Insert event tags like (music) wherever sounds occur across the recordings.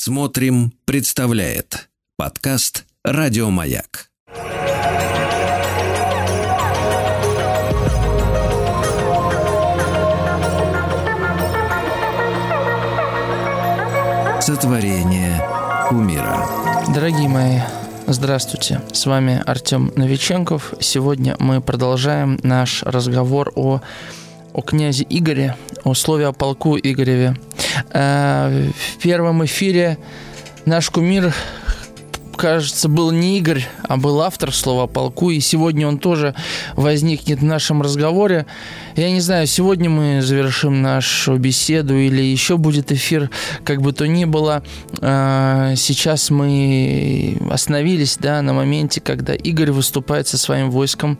Смотрим, представляет подкаст Радиомаяк. Сотворение умира. Дорогие мои, здравствуйте. С вами Артем Новиченков. Сегодня мы продолжаем наш разговор о о князе Игоре, о слове о полку Игореве. Э, в первом эфире наш кумир кажется, был не Игорь, а был автор слова полку, и сегодня он тоже возникнет в нашем разговоре. Я не знаю, сегодня мы завершим нашу беседу или еще будет эфир, как бы то ни было. Э, сейчас мы остановились да, на моменте, когда Игорь выступает со своим войском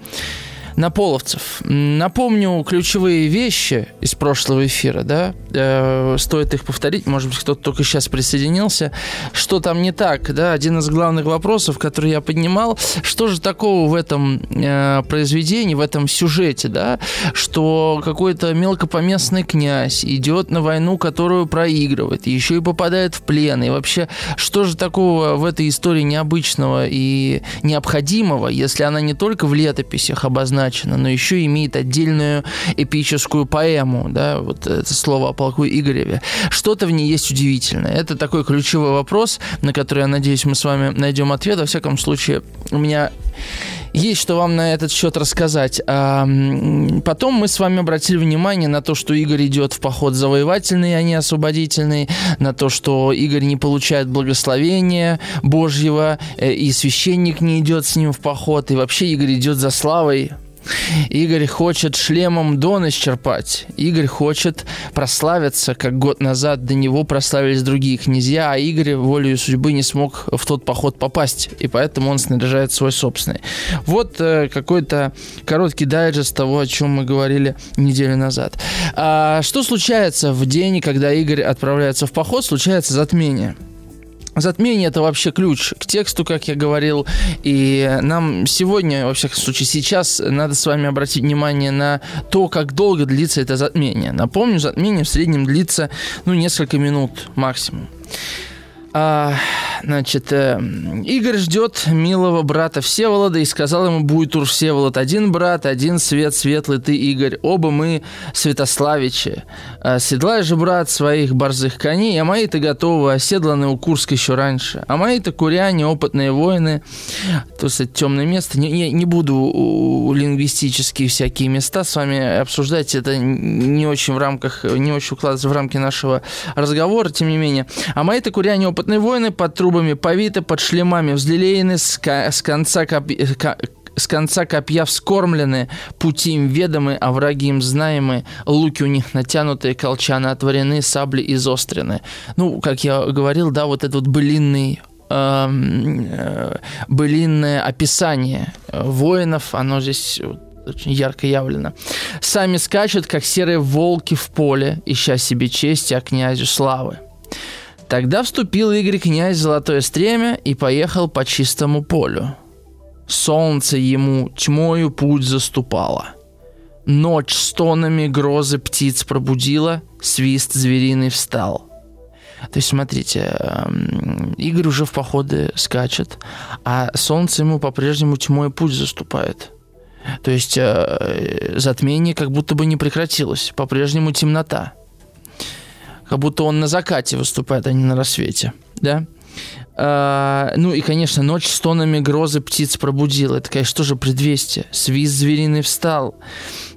на половцев. Напомню ключевые вещи из прошлого эфира, да, э, стоит их повторить, может быть, кто-то только сейчас присоединился. Что там не так, да, один из главных вопросов, который я поднимал, что же такого в этом э, произведении, в этом сюжете, да, что какой-то мелкопоместный князь идет на войну, которую проигрывает, еще и попадает в плен, и вообще, что же такого в этой истории необычного и необходимого, если она не только в летописях обозначена, обозначено, но еще имеет отдельную эпическую поэму, да, вот это слово о полку Игореве. Что-то в ней есть удивительное. Это такой ключевой вопрос, на который, я надеюсь, мы с вами найдем ответ. Во всяком случае, у меня есть что вам на этот счет рассказать. А, потом мы с вами обратили внимание на то, что Игорь идет в поход завоевательный, а не освободительный, на то, что Игорь не получает благословения Божьего, э, и священник не идет с ним в поход, и вообще Игорь идет за славой Игорь хочет шлемом Дон исчерпать. Игорь хочет прославиться, как год назад до него прославились другие князья, а Игорь волею судьбы не смог в тот поход попасть, и поэтому он снаряжает свой собственный. Вот э, какой-то короткий дайджест того, о чем мы говорили неделю назад. А, что случается в день, когда Игорь отправляется в поход? Случается затмение. Затмение – это вообще ключ к тексту, как я говорил. И нам сегодня, во всяком случае сейчас, надо с вами обратить внимание на то, как долго длится это затмение. Напомню, затмение в среднем длится ну, несколько минут максимум. А, значит, э, Игорь ждет милого брата Всеволода и сказал ему будет уж Всеволод один брат, один свет светлый ты, Игорь. Оба мы Святославичи. А, седлай же, брат, своих борзых коней, а мои-то готовы, оседланы у Курска еще раньше. А мои-то куряне, опытные воины. То есть темное место. Не, не, не буду у, у лингвистические всякие места с вами обсуждать. Это не очень в рамках, не очень укладывается в рамки нашего разговора, тем не менее. А мои-то куряне, опытные воины под трубами повиты, под шлемами взлелеены, с, с конца копья, с конца копья вскормлены, пути им ведомы, а враги им знаемы, луки у них натянутые, колчаны отворены, сабли изострены. Ну, как я говорил, да, вот этот вот былинный эм, э, былинное описание воинов, оно здесь очень ярко явлено. Сами скачут, как серые волки в поле, ища себе чести, а князю славы. Тогда вступил Игорь князь Золотое Стремя и поехал по чистому полю. Солнце ему тьмою путь заступало. Ночь стонами грозы птиц пробудила, свист звериный встал. То есть, смотрите, эм, Игорь уже в походы скачет, а солнце ему по-прежнему тьмой путь заступает. То есть э, затмение как будто бы не прекратилось, по-прежнему темнота как будто он на закате выступает, а не на рассвете, да? А, ну и, конечно, ночь с тонами грозы птиц пробудила. Это, конечно, тоже предвестие. Свист звериный встал.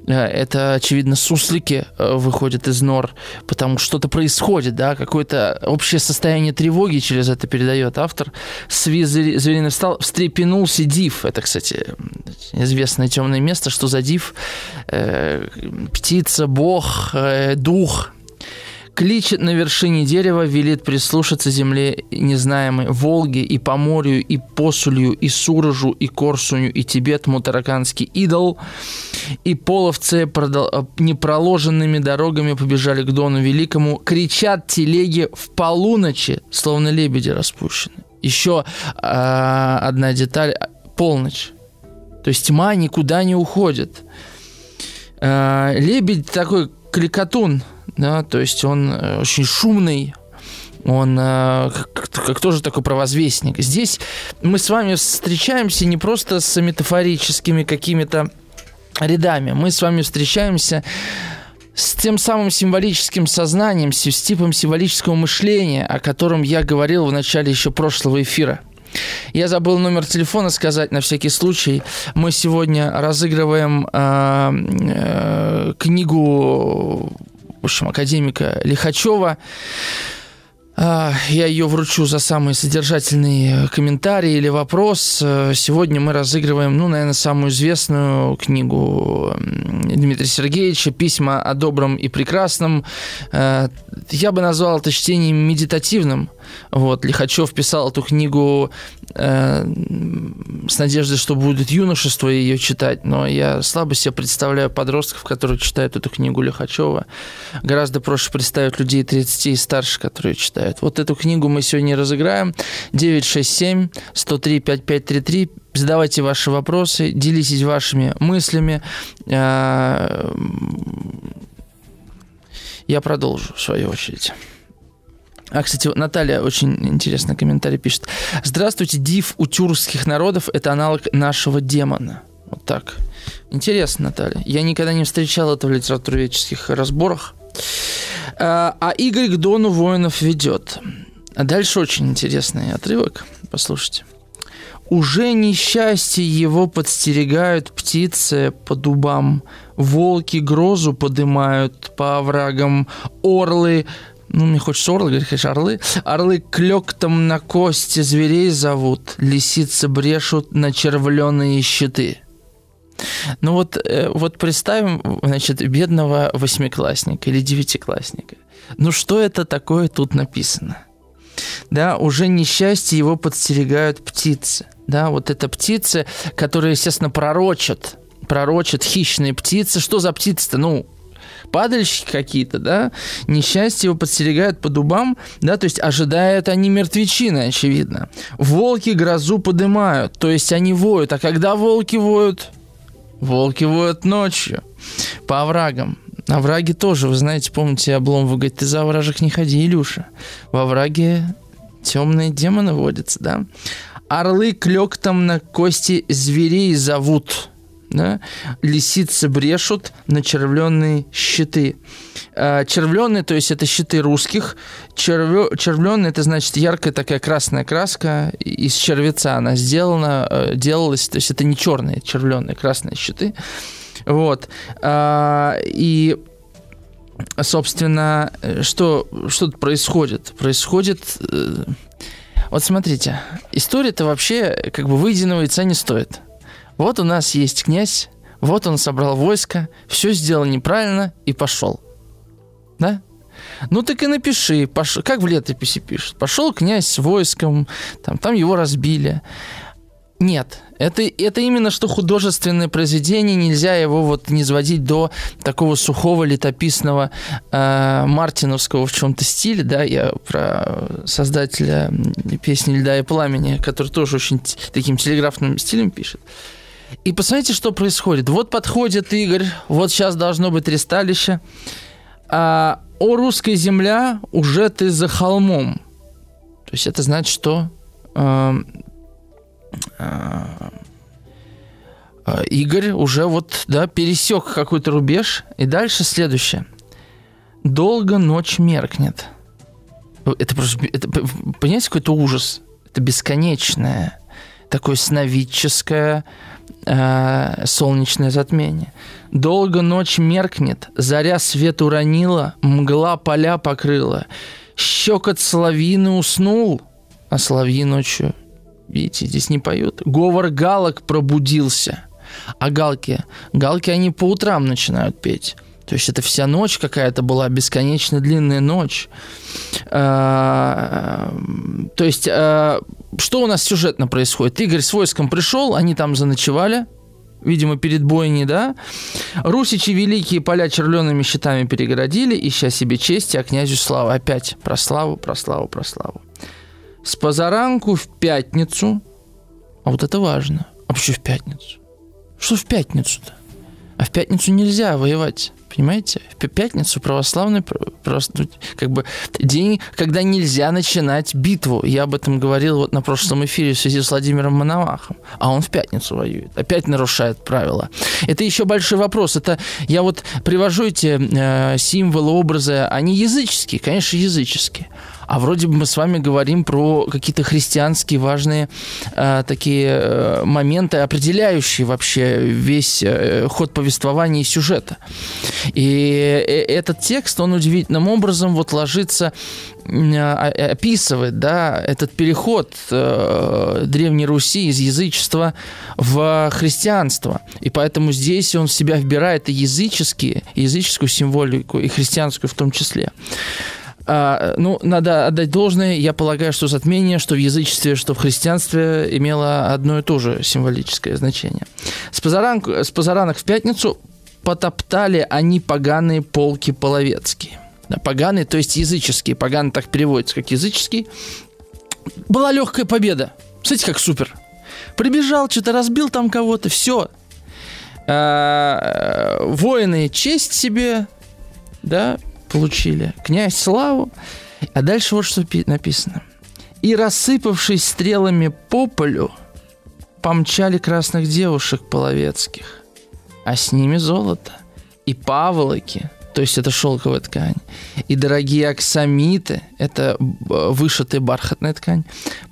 А, это, очевидно, суслики э, выходят из нор, потому что что-то происходит, да, какое-то общее состояние тревоги через это передает автор. Свист звериный встал, встрепенулся див. Это, кстати, известное темное место, что за див? Э, птица, бог, э, дух – Кличет на вершине дерева, велит прислушаться земле незнаемой, Волге и Поморью, и Посулью, и Сурожу, и Корсуню, и Тибет, Мутараканский идол. И половцы продол... непроложенными дорогами побежали к Дону Великому. Кричат телеги в полуночи, словно лебеди распущены. Еще э, одна деталь. Полночь. То есть тьма никуда не уходит. Э, лебедь такой кликатун – да, то есть он э, очень шумный, Он э, кто же такой провозвестник? Здесь мы с вами встречаемся не просто с метафорическими какими-то рядами. Мы с вами встречаемся с тем самым символическим сознанием, с типом символического мышления, о котором я говорил в начале еще прошлого эфира. Я забыл номер телефона сказать на всякий случай. Мы сегодня разыгрываем э, э, книгу, в общем, академика Лихачева а, я ее вручу за самый содержательный комментарий или вопрос. Сегодня мы разыгрываем, ну, наверное, самую известную книгу Дмитрия Сергеевича «Письма о добром и прекрасном». А, я бы назвал это чтением медитативным. Вот, Лихачев писал эту книгу э, с надеждой, что будет юношество ее читать, но я слабо себе представляю подростков, которые читают эту книгу Лихачева. Гораздо проще представить людей 30 и старше, которые читают. Вот эту книгу мы сегодня разыграем. 967 103 5533 задавайте ваши вопросы, делитесь вашими мыслями. Э, я продолжу, в свою очередь. А, кстати, Наталья очень интересный комментарий пишет. Здравствуйте, див у тюркских народов – это аналог нашего демона. Вот так. Интересно, Наталья. Я никогда не встречал это в литературоведческих разборах. А, а Игорь к Дону воинов ведет. А дальше очень интересный отрывок. Послушайте. Уже несчастье его подстерегают птицы по дубам, волки грозу подымают по оврагам, орлы ну, мне хочется орлы, говорить, конечно, орлы. Орлы клёктом на кости зверей зовут, лисицы брешут на червленые щиты. Ну вот, э, вот представим, значит, бедного восьмиклассника или девятиклассника. Ну что это такое тут написано? Да, уже несчастье его подстерегают птицы. Да, вот это птицы, которые, естественно, пророчат, пророчат хищные птицы. Что за птицы-то? Ну, падальщики какие-то, да, несчастье его подстерегают по дубам, да, то есть ожидают они мертвечины, очевидно. Волки грозу подымают, то есть они воют. А когда волки воют? Волки воют ночью по оврагам. На враге тоже, вы знаете, помните, Облом вы говорите, ты за овражек не ходи, Илюша. Во враге темные демоны водятся, да? Орлы клёктом на кости зверей зовут да, лисицы брешут на червленные щиты. А, червленые, то есть это щиты русских. Червё, червленые, это значит яркая такая красная краска из червеца она сделана, э, делалась, то есть это не черные червленые, красные щиты. Вот. А, и собственно, что, что тут происходит? Происходит... Э, вот смотрите, история-то вообще как бы выеденного яйца не стоит. Вот у нас есть князь, вот он собрал войско, все сделал неправильно и пошел. Да? Ну так и напиши, пош... как в летописи пишут. Пошел князь с войском, там, там его разбили. Нет, это, это именно что художественное произведение, нельзя его вот не сводить до такого сухого летописного э, мартиновского в чем-то стиле, да, я про создателя песни «Льда и пламени», который тоже очень таким телеграфным стилем пишет. И посмотрите, что происходит. Вот подходит Игорь, вот сейчас должно быть ресталище. А, о, русская земля, уже ты за холмом. То есть это значит, что э, э, Игорь уже вот, да, пересек какой-то рубеж. И дальше следующее. Долго ночь меркнет. Это просто, это, понимаете, какой-то ужас. Это бесконечное, такое сновидческое, э, солнечное затмение. Долго ночь меркнет, заря свет уронила, мгла поля покрыла. Щекот соловьины уснул, а соловьи ночью, видите, здесь не поют. Говор галок пробудился. А галки, галки они по утрам начинают петь. То есть это вся ночь какая-то была, бесконечно длинная ночь. А, то есть, а, что у нас сюжетно происходит? Игорь с войском пришел, они там заночевали, видимо, перед бойней, да? Русичи великие поля червленными щитами перегородили, ища себе чести, а князю слава. Опять про славу, про славу, про славу. С позаранку в пятницу, а вот это важно, а почему в пятницу? Что в пятницу-то? А в пятницу нельзя воевать. Понимаете? В пятницу православный просто ну, как бы день, когда нельзя начинать битву. Я об этом говорил вот на прошлом эфире в связи с Владимиром Мономахом. А он в пятницу воюет. Опять нарушает правила. Это еще большой вопрос. Это я вот привожу эти э, символы, образы. Они языческие, конечно, языческие. А вроде бы мы с вами говорим про какие-то христианские важные э, такие э, моменты, определяющие вообще весь э, ход повествования и сюжета. И э, этот текст, он удивительным образом вот ложится описывает да, этот переход э, Древней Руси из язычества в христианство. И поэтому здесь он в себя вбирает и языческие, и языческую символику, и христианскую в том числе. А, ну, надо отдать должное. Я полагаю, что затмение, что в язычестве, что в христианстве имело одно и то же символическое значение. С, позаранку, с позаранок в пятницу потоптали они поганые полки половецкие. Да, поганые, то есть языческие. Поганый так переводится, как языческий. Была легкая победа. Смотрите, как супер. Прибежал, что-то разбил там кого-то, все. А, воины честь себе, да, получили. Князь славу. А дальше вот что написано. И рассыпавшись стрелами по полю, помчали красных девушек половецких, а с ними золото и паволоки – то есть это шелковая ткань. И дорогие аксамиты, это вышитая бархатная ткань,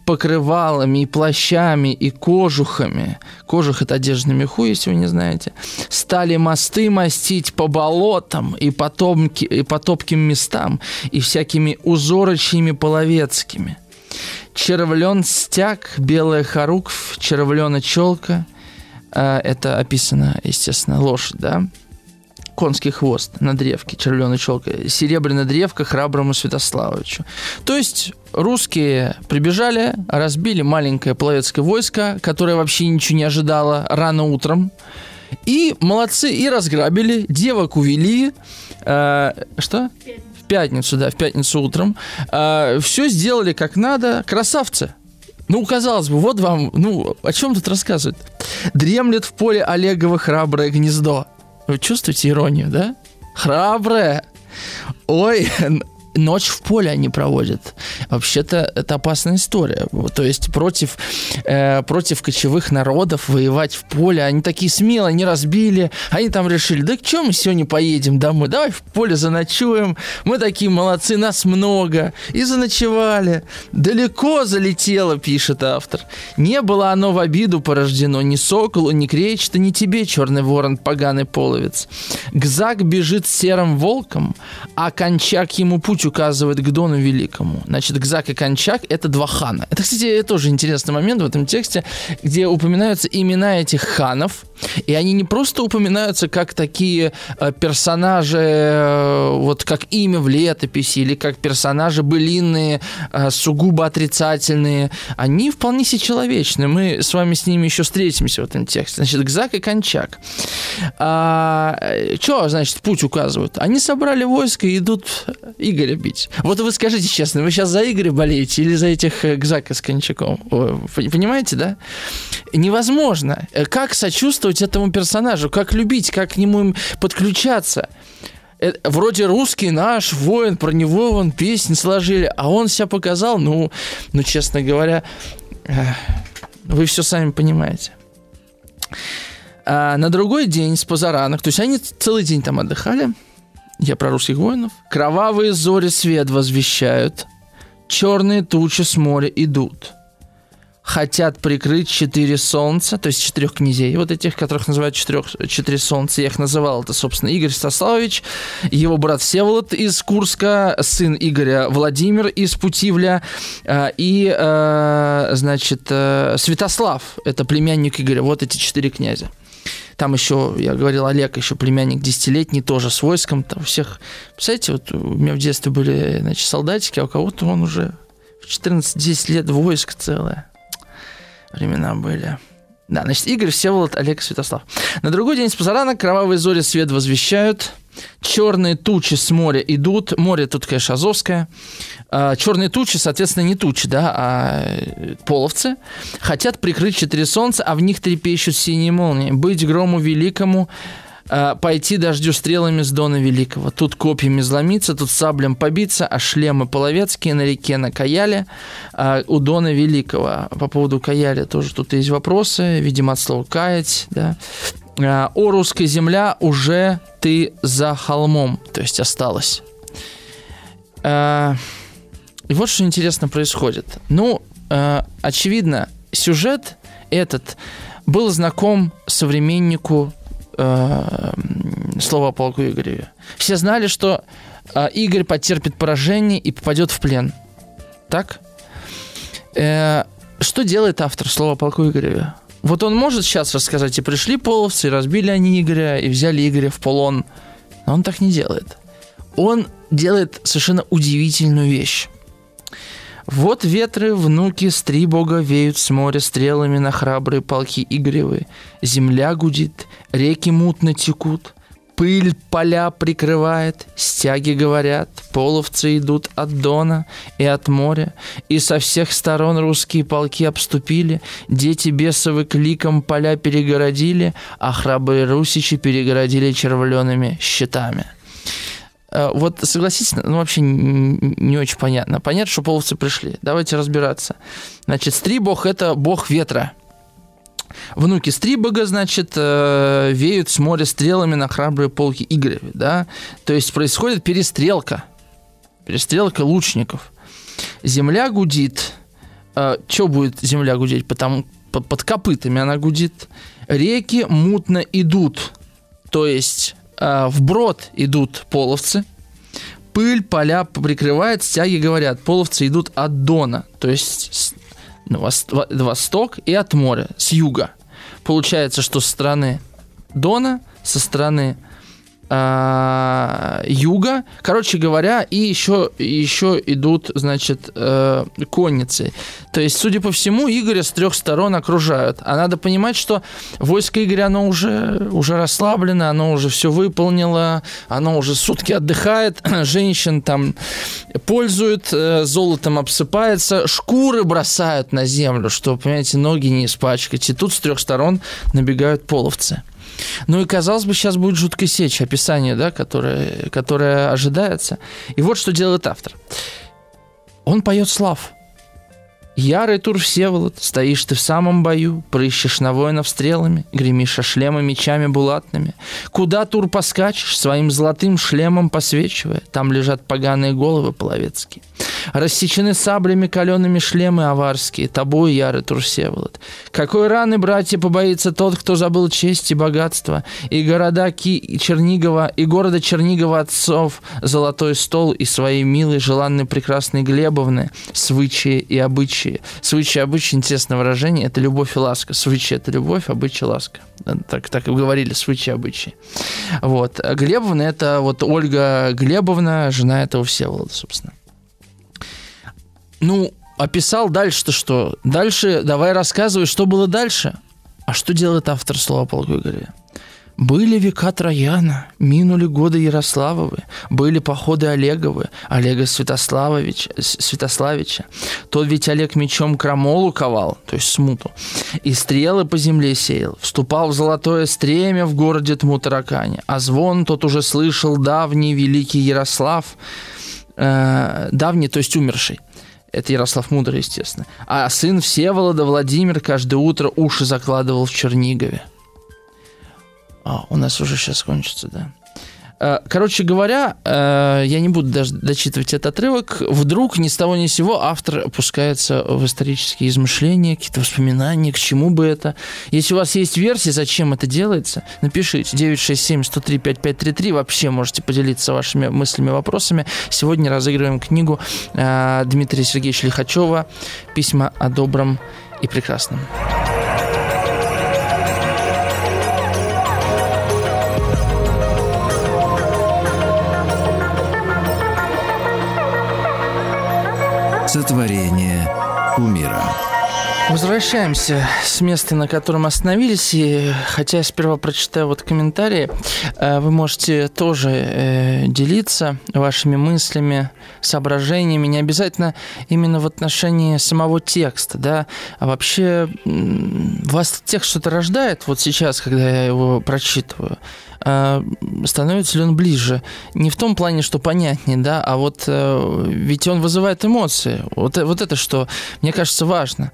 покрывалами и плащами и кожухами, кожух это одежда меху, если вы не знаете, стали мосты мастить по болотам и, потомки, и по топким местам и всякими узорочьями половецкими. Червлен стяг, белая хоруквь, червлена челка, э, это описано, естественно, лошадь, да, конский хвост на древке, червленая челка, серебряная древка храброму Святославовичу. То есть русские прибежали, разбили маленькое половецкое войско, которое вообще ничего не ожидало рано утром. И молодцы, и разграбили, девок увели. Э, что? В пятницу, да, в пятницу утром. Э, все сделали как надо. Красавцы. Ну, казалось бы, вот вам, ну, о чем тут рассказывают? Дремлет в поле Олегово храброе гнездо. Вы чувствуете иронию, да? Храбрая. Ой, ночь в поле они проводят. Вообще-то это опасная история. То есть против, э, против кочевых народов воевать в поле. Они такие смелые, они разбили. Они там решили, да к чему мы сегодня поедем домой? Давай в поле заночуем. Мы такие молодцы, нас много. И заночевали. Далеко залетело, пишет автор. Не было оно в обиду порождено ни соколу, ни кречета, ни тебе, черный ворон, поганый половец. Гзак бежит серым волком, а кончак ему путь указывает к Дону Великому. Значит, Гзак и Кончак — это два хана. Это, кстати, тоже интересный момент в этом тексте, где упоминаются имена этих ханов, и они не просто упоминаются как такие э, персонажи, э, вот как имя в летописи, или как персонажи былинные, э, сугубо отрицательные. Они вполне себе человечны. Мы с вами с ними еще встретимся в этом тексте. Значит, Гзак и Кончак. А, что, значит, путь указывают? Они собрали войско и идут Игоря бить. Вот вы скажите честно, вы сейчас за Игоря болеете или за этих Гзака с Кончаком? Понимаете, да? Невозможно. Как сочувствовать этому персонажу, как любить, как к нему подключаться. Это, вроде русский наш воин, про него вон песни сложили, а он себя показал, ну, ну честно говоря, вы все сами понимаете. А на другой день с позаранок, то есть они целый день там отдыхали, я про русских воинов, кровавые зори свет возвещают, черные тучи с моря идут – хотят прикрыть четыре солнца, то есть четырех князей, вот этих, которых называют четырех, четыре солнца. Я их называл, это, собственно, Игорь Стаславович, его брат Всеволод из Курска, сын Игоря Владимир из Путивля, э, и, э, значит, э, Святослав, это племянник Игоря, вот эти четыре князя. Там еще, я говорил, Олег, еще племянник десятилетний, тоже с войском. Там всех, представляете, вот у меня в детстве были, значит, солдатики, а у кого-то он уже в 14-10 лет войск целое времена были. Да, значит, Игорь, Всеволод, Олег, Святослав. На другой день с позаранок кровавые зори свет возвещают. Черные тучи с моря идут. Море тут, конечно, Азовское. А, черные тучи, соответственно, не тучи, да, а половцы. Хотят прикрыть четыре солнца, а в них трепещут синие молнии. Быть грому великому э, пойти дождю стрелами с Дона Великого. Тут копьями зломиться, тут саблем побиться, а шлемы половецкие на реке на Каяле э, у Дона Великого. По поводу Каяля тоже тут есть вопросы, видимо, от слова «каять», да. Э, «О, русская земля, уже ты за холмом», то есть осталось. Э, и вот что интересно происходит. Ну, э, очевидно, сюжет этот был знаком современнику э, слова полку Игореве. Все знали, что э, Игорь потерпит поражение и попадет в плен. Так? Э, что делает автор слова полку Игореве? Вот он может сейчас рассказать, и пришли половцы, и разбили они Игоря, и взяли Игоря в полон. Но он так не делает. Он делает совершенно удивительную вещь. Вот ветры, внуки, стри бога веют с моря стрелами на храбрые полки Игоревы. Земля гудит, реки мутно текут, пыль поля прикрывает, стяги говорят, половцы идут от Дона и от моря, и со всех сторон русские полки обступили, дети бесовы кликом поля перегородили, а храбрые русичи перегородили червленными щитами – вот согласитесь, ну вообще не очень понятно. Понятно, что половцы пришли. Давайте разбираться. Значит, Стрибог – это бог ветра. Внуки Стрибога, значит, э, веют с моря стрелами на храбрые полки Игореве, да? То есть происходит перестрелка. Перестрелка лучников. Земля гудит. Э, что будет земля гудеть? Потому под копытами она гудит. Реки мутно идут. То есть вброд идут половцы, пыль поля прикрывает, стяги говорят, половцы идут от Дона, то есть на восток и от моря, с юга. Получается, что со стороны Дона, со стороны э, юга. Короче говоря, и еще, еще идут, значит, э, конницы. То есть, судя по всему, Игоря с трех сторон окружают. А надо понимать, что войско Игоря, оно уже, уже расслаблено, оно уже все выполнило, оно уже сутки отдыхает, (clears throat) женщин там пользуют, э, золотом обсыпается, шкуры бросают на землю, чтобы, понимаете, ноги не испачкать. И тут с трех сторон набегают половцы. Ну и, казалось бы, сейчас будет жуткая сечь, описание, да, которое, которое ожидается. И вот что делает автор. Он поет слав – Ярый тур Всеволод, стоишь ты в самом бою, прыщешь на воинов стрелами, гремишь шлемы мечами булатными. Куда тур поскачешь, своим золотым шлемом посвечивая, там лежат поганые головы половецкие. Рассечены саблями калеными шлемы аварские, тобой, ярый тур Всеволод. Какой раны, братья, побоится тот, кто забыл честь и богатство, и города Ки и Чернигова, и города Чернигова отцов, золотой стол и своей милой, желанной, прекрасной Глебовны, свычи и обычаи обычаи. Свычи обычаи, интересное выражение, это любовь и ласка. Свычи – это любовь, обычаи – ласка. Так, так и говорили, свычи обычаи. Вот. Глебовна – это вот Ольга Глебовна, жена этого Всеволода, собственно. Ну, описал дальше-то что? Дальше давай рассказывай, что было дальше. А что делает автор слова полку Игоря? Были века Трояна, минули годы Ярославовы, были походы Олеговы, Олега Святославовича, Святославича. Тот ведь Олег мечом крамолу ковал, то есть смуту, и стрелы по земле сеял, вступал в золотое стремя в городе Тмутаракане, а звон тот уже слышал давний великий Ярослав, э, давний, то есть умерший, это Ярослав Мудрый, естественно. А сын Всеволода Владимир каждое утро уши закладывал в Чернигове. А, у нас уже сейчас кончится, да. Э, короче говоря, э, я не буду даже дочитывать этот отрывок. Вдруг ни с того ни с сего автор опускается в исторические измышления, какие-то воспоминания, к чему бы это. Если у вас есть версия, зачем это делается, напишите 967-103-5533. Вообще можете поделиться вашими мыслями, вопросами. Сегодня разыгрываем книгу э, Дмитрия Сергеевича Лихачева «Письма о добром и прекрасном». Сотворение умира. Возвращаемся с места, на котором остановились. И хотя я сперва прочитаю вот комментарии, э, вы можете тоже э, делиться вашими мыслями, соображениями. Не обязательно именно в отношении самого текста, да, а вообще вас текст что-то рождает вот сейчас, когда я его прочитываю. А, становится ли он ближе? Не в том плане, что понятнее, да, а вот э, ведь он вызывает эмоции. Вот, э, вот это что, мне кажется, важно.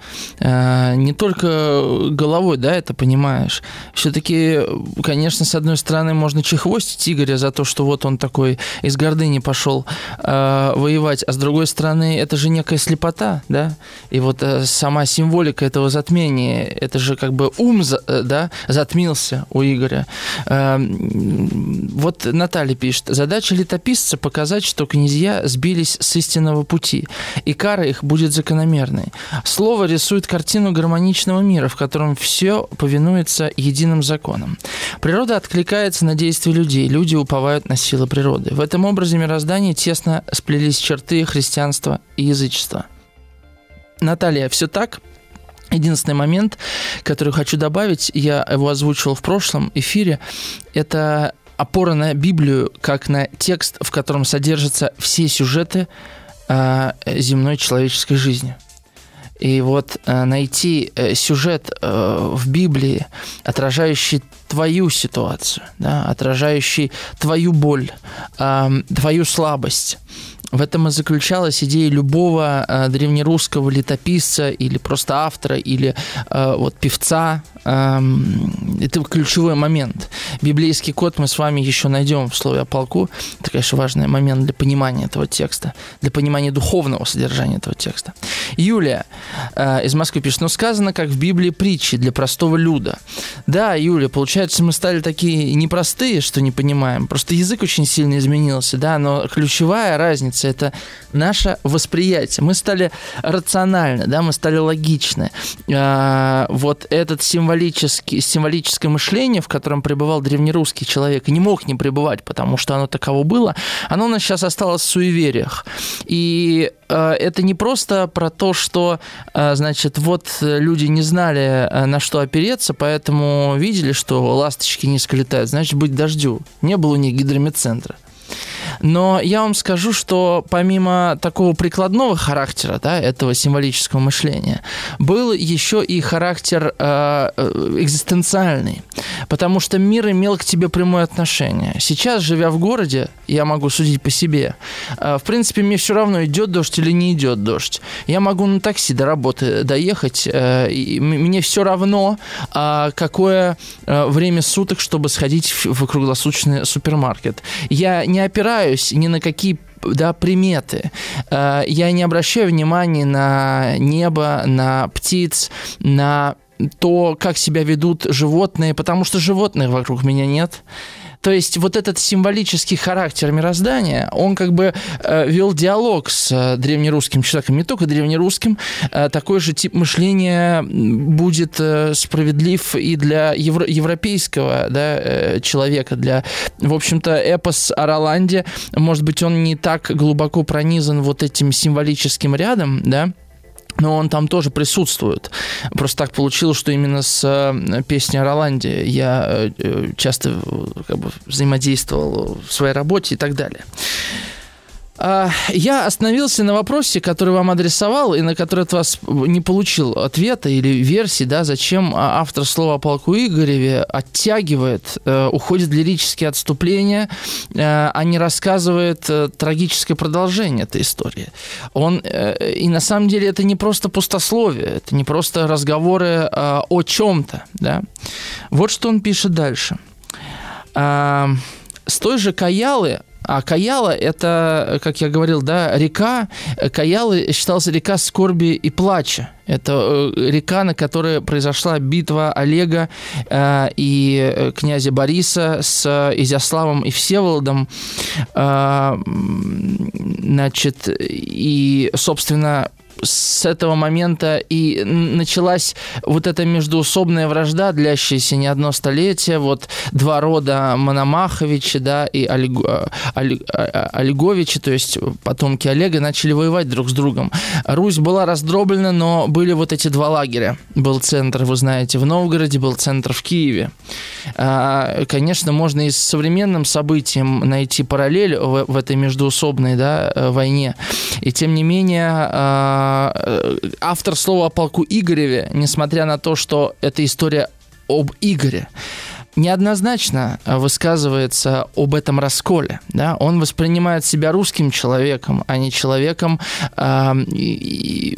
А, не только головой, да, это понимаешь. Все-таки, конечно, с одной стороны, можно чехвостить Игоря за то, что вот он такой из гордыни пошел а, воевать, а с другой стороны, это же некая слепота, да, и вот э, сама символика этого затмения, это же как бы ум, да, затмился у Игоря вот Наталья пишет. Задача летописца показать, что князья сбились с истинного пути, и кара их будет закономерной. Слово рисует картину гармоничного мира, в котором все повинуется единым законам. Природа откликается на действия людей, люди уповают на силы природы. В этом образе мироздания тесно сплелись черты христианства и язычества. Наталья, все так? Единственный момент, который хочу добавить, я его озвучивал в прошлом эфире, это опора на Библию как на текст, в котором содержатся все сюжеты э, земной человеческой жизни. И вот э, найти э, сюжет э, в Библии, отражающий твою ситуацию, да, отражающий твою боль, твою слабость, в этом и заключалась идея любого древнерусского летописца или просто автора, или вот певца. Это ключевой момент. Библейский код мы с вами еще найдем в слове о полку. Это, конечно, важный момент для понимания этого текста, для понимания духовного содержания этого текста. Юлия э, из Москвы пишет, ну сказано, как в Библии притчи для простого люда. Да, Юлия, получается, мы стали такие непростые, что не понимаем. Просто язык очень сильно изменился, да, но ключевая разница это наше восприятие. Мы стали рациональны, да, мы стали логичны. А, вот этот символический, символическое мышление, в котором пребывал древнерусский человек, не мог не пребывать, потому что оно таково было, оно у нас сейчас осталось в суевериях. И это не просто про то, что, а, значит, вот люди не знали, на что опереться, поэтому видели, что ласточки низко летают, значит, быть дождю. Не было у них гидромедцентра. Но я вам скажу, что помимо такого прикладного характера, да, этого символического мышления, был еще и характер э, э, экзистенциальный, потому что мир имел к тебе прямое отношение. Сейчас, живя в городе, я могу судить по себе. Э, в принципе, мне все равно, идет дождь или не идет дождь. Я могу на такси до работы доехать, э, и мне все равно, э, какое э, время суток, чтобы сходить в, в круглосуточный супермаркет. Я не опираюсь опираюсь ни на какие да, приметы. Э, я не обращаю внимания на небо, на птиц, на то, как себя ведут животные, потому что животных вокруг меня нет. То есть вот этот символический характер мироздания, он как бы э, вел диалог с э, древнерусским человеком, не только древнерусским, э, такой же тип мышления будет э, справедлив и для евро- европейского да, э, человека, для, в общем-то, эпос о Роланде, может быть, он не так глубоко пронизан вот этим символическим рядом, да, но он там тоже присутствует. Просто так получилось, что именно с э, песней о Роланде я э, э, часто как бы, взаимодействовал в своей работе и так далее. А, я остановился на вопросе, который вам адресовал, и на который от вас не получил ответа или версии, да, зачем автор слова о полку Игореве оттягивает, э, уходит в лирические отступления, э, а не рассказывает э, трагическое продолжение этой истории. Он, и на самом деле это не просто пустословие, это не просто разговоры о чем-то, да. Вот что он пишет дальше. С той же Каялы а Каяла – это, как я говорил, да, река. Каялы считалась река скорби и плача. Это э, река, на которой произошла битва Олега э, и э, князя Бориса с Изяславом и Всеволодом. Э, значит, и, собственно, с этого момента и началась вот эта междуусобная вражда, длящаяся не одно столетие. Вот два рода Мономаховичи, да, и Олег... Олег... Олеговичи, то есть потомки Олега, начали воевать друг с другом. Русь была раздроблена, но были вот эти два лагеря. Был центр, вы знаете, в Новгороде, был центр в Киеве. А, конечно, можно и с современным событием найти параллель в, этой междуусобной да, войне. И тем не менее, а, автор слова о полку Игореве, несмотря на то, что это история об Игоре, неоднозначно высказывается об этом расколе. Да? Он воспринимает себя русским человеком, а не человеком, э, и,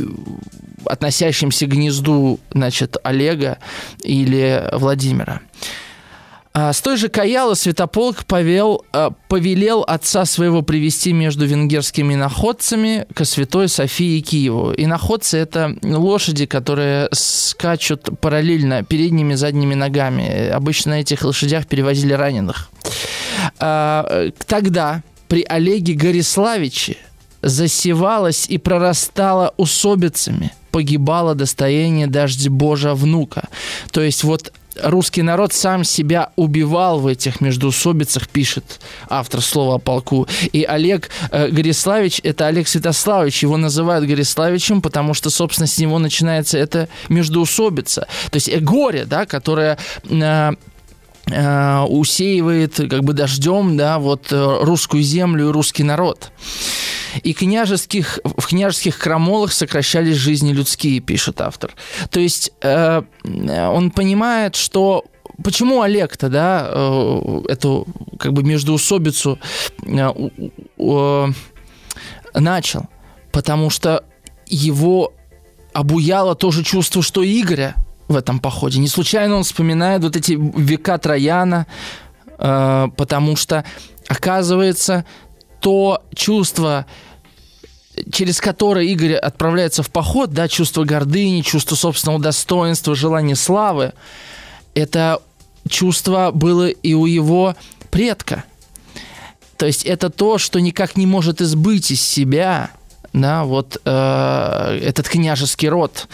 относящимся к гнезду значит, Олега или Владимира. А, с той же Каялы Святополк повел, а, повелел отца своего привести между венгерскими находцами к Святой Софии Киеву. И находцы – это лошади, которые скачут параллельно передними и задними ногами. Обычно на этих лошадях перевозили раненых. А, тогда при Олеге Гориславиче засевалась и прорастала усобицами, погибало достояние дожди Божия внука. То есть вот русский народ сам себя убивал в этих междуусобицах, пишет автор слова о полку. И Олег э, Гориславич – это Олег Святославович. Его называют Гориславичем, потому что, собственно, с него начинается это междуусобица. То есть э, горе, да, которое э, э, усеивает как бы дождем да, вот, э, русскую землю и русский народ. И княжеских, в княжеских крамолах сокращались жизни людские, пишет автор. То есть э, он понимает, что почему Олег-то, да, э, эту как бы междуусобицу э, э, начал? Потому что его обуяло то же чувство, что Игоря в этом походе. Не случайно он вспоминает вот эти века Трояна, э, потому что, оказывается, то чувство, через которое Игорь отправляется в поход, да, чувство гордыни, чувство собственного достоинства, желание славы, это чувство было и у его предка. То есть это то, что никак не может избыть из себя, да, вот э, этот княжеский род.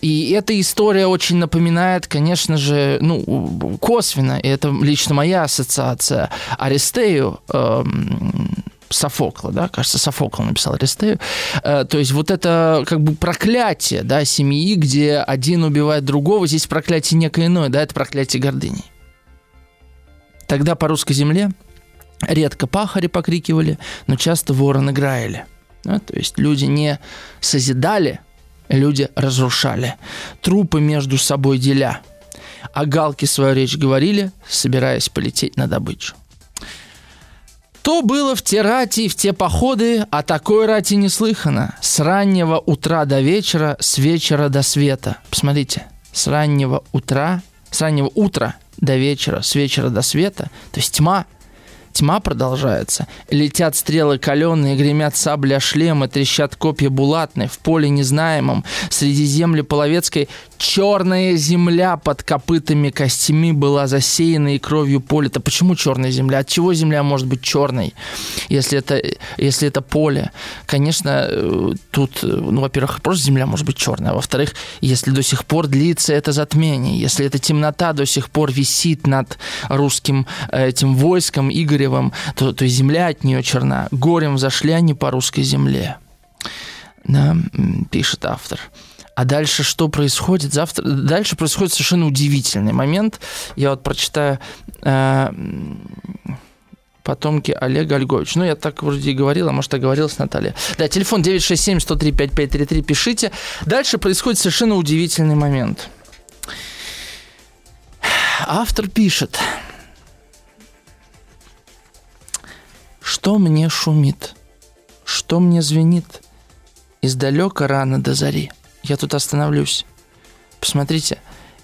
И эта история очень напоминает, конечно же, ну, косвенно, и это лично моя ассоциация, Аристею, э, Софокла, да, кажется, Софокл написал Аристею. Э, то есть вот это как бы проклятие, да, семьи, где один убивает другого, здесь проклятие некое иное, да, это проклятие гордыни. Тогда по русской земле редко пахари покрикивали, но часто вороны граили. Да, то есть люди не созидали, люди разрушали. Трупы между собой деля. А галки свою речь говорили, собираясь полететь на добычу. То было в те рати и в те походы, а такой рати не слыхано. С раннего утра до вечера, с вечера до света. Посмотрите, с раннего утра, с раннего утра до вечера, с вечера до света, то есть тьма – Тьма продолжается. Летят стрелы каленые, гремят сабли о шлемы, трещат копья булатные. В поле незнаемом, среди земли половецкой, черная земля под копытами костями была засеяна и кровью поле. почему черная земля? От чего земля может быть черной, если это, если это поле? Конечно, э, тут, э, ну, во-первых, просто земля может быть черная. А во-вторых, если до сих пор длится это затмение, если эта темнота до сих пор висит над русским э, этим войском Игоревым, то, то земля от нее черна. Горем зашли они по русской земле. Да, пишет автор. А дальше что происходит? Завтра дальше происходит совершенно удивительный момент. Я вот прочитаю э, потомки Олега Ольговича. Ну, я так вроде и говорил, а может, оговорилась Наталья. Да, телефон 967-103-5533, пишите. Дальше происходит совершенно удивительный момент. Автор пишет, что мне шумит, что мне звенит издалека рано до зари – я тут остановлюсь. Посмотрите,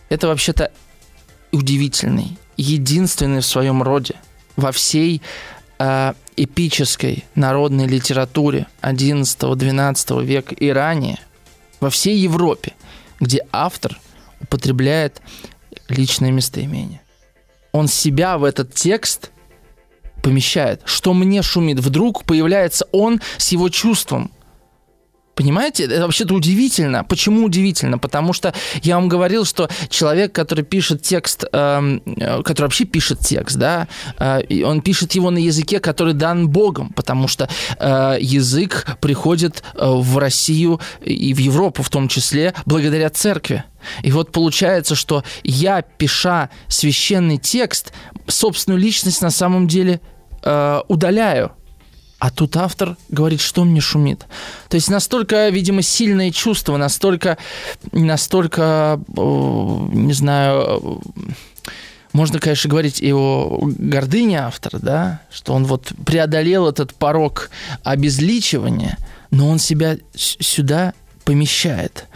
это вообще-то удивительный, единственный в своем роде во всей э, эпической народной литературе XI-XII века и ранее, во всей Европе, где автор употребляет личное местоимение. Он себя в этот текст помещает. Что мне шумит? Вдруг появляется он с его чувством, Понимаете? Это вообще-то удивительно. Почему удивительно? Потому что я вам говорил, что человек, который пишет текст, эм, э, который вообще пишет текст, да, э, он пишет его на языке, который дан Богом, потому что э, язык приходит э, в Россию и в Европу в том числе благодаря церкви. И вот получается, что я, пиша священный текст, собственную личность на самом деле э, удаляю. А тут автор говорит, что мне шумит. То есть настолько, видимо, сильное чувство, настолько, настолько, не знаю, можно, конечно, говорить и о гордыне автора, да, что он вот преодолел этот порог обезличивания, но он себя сюда помещает.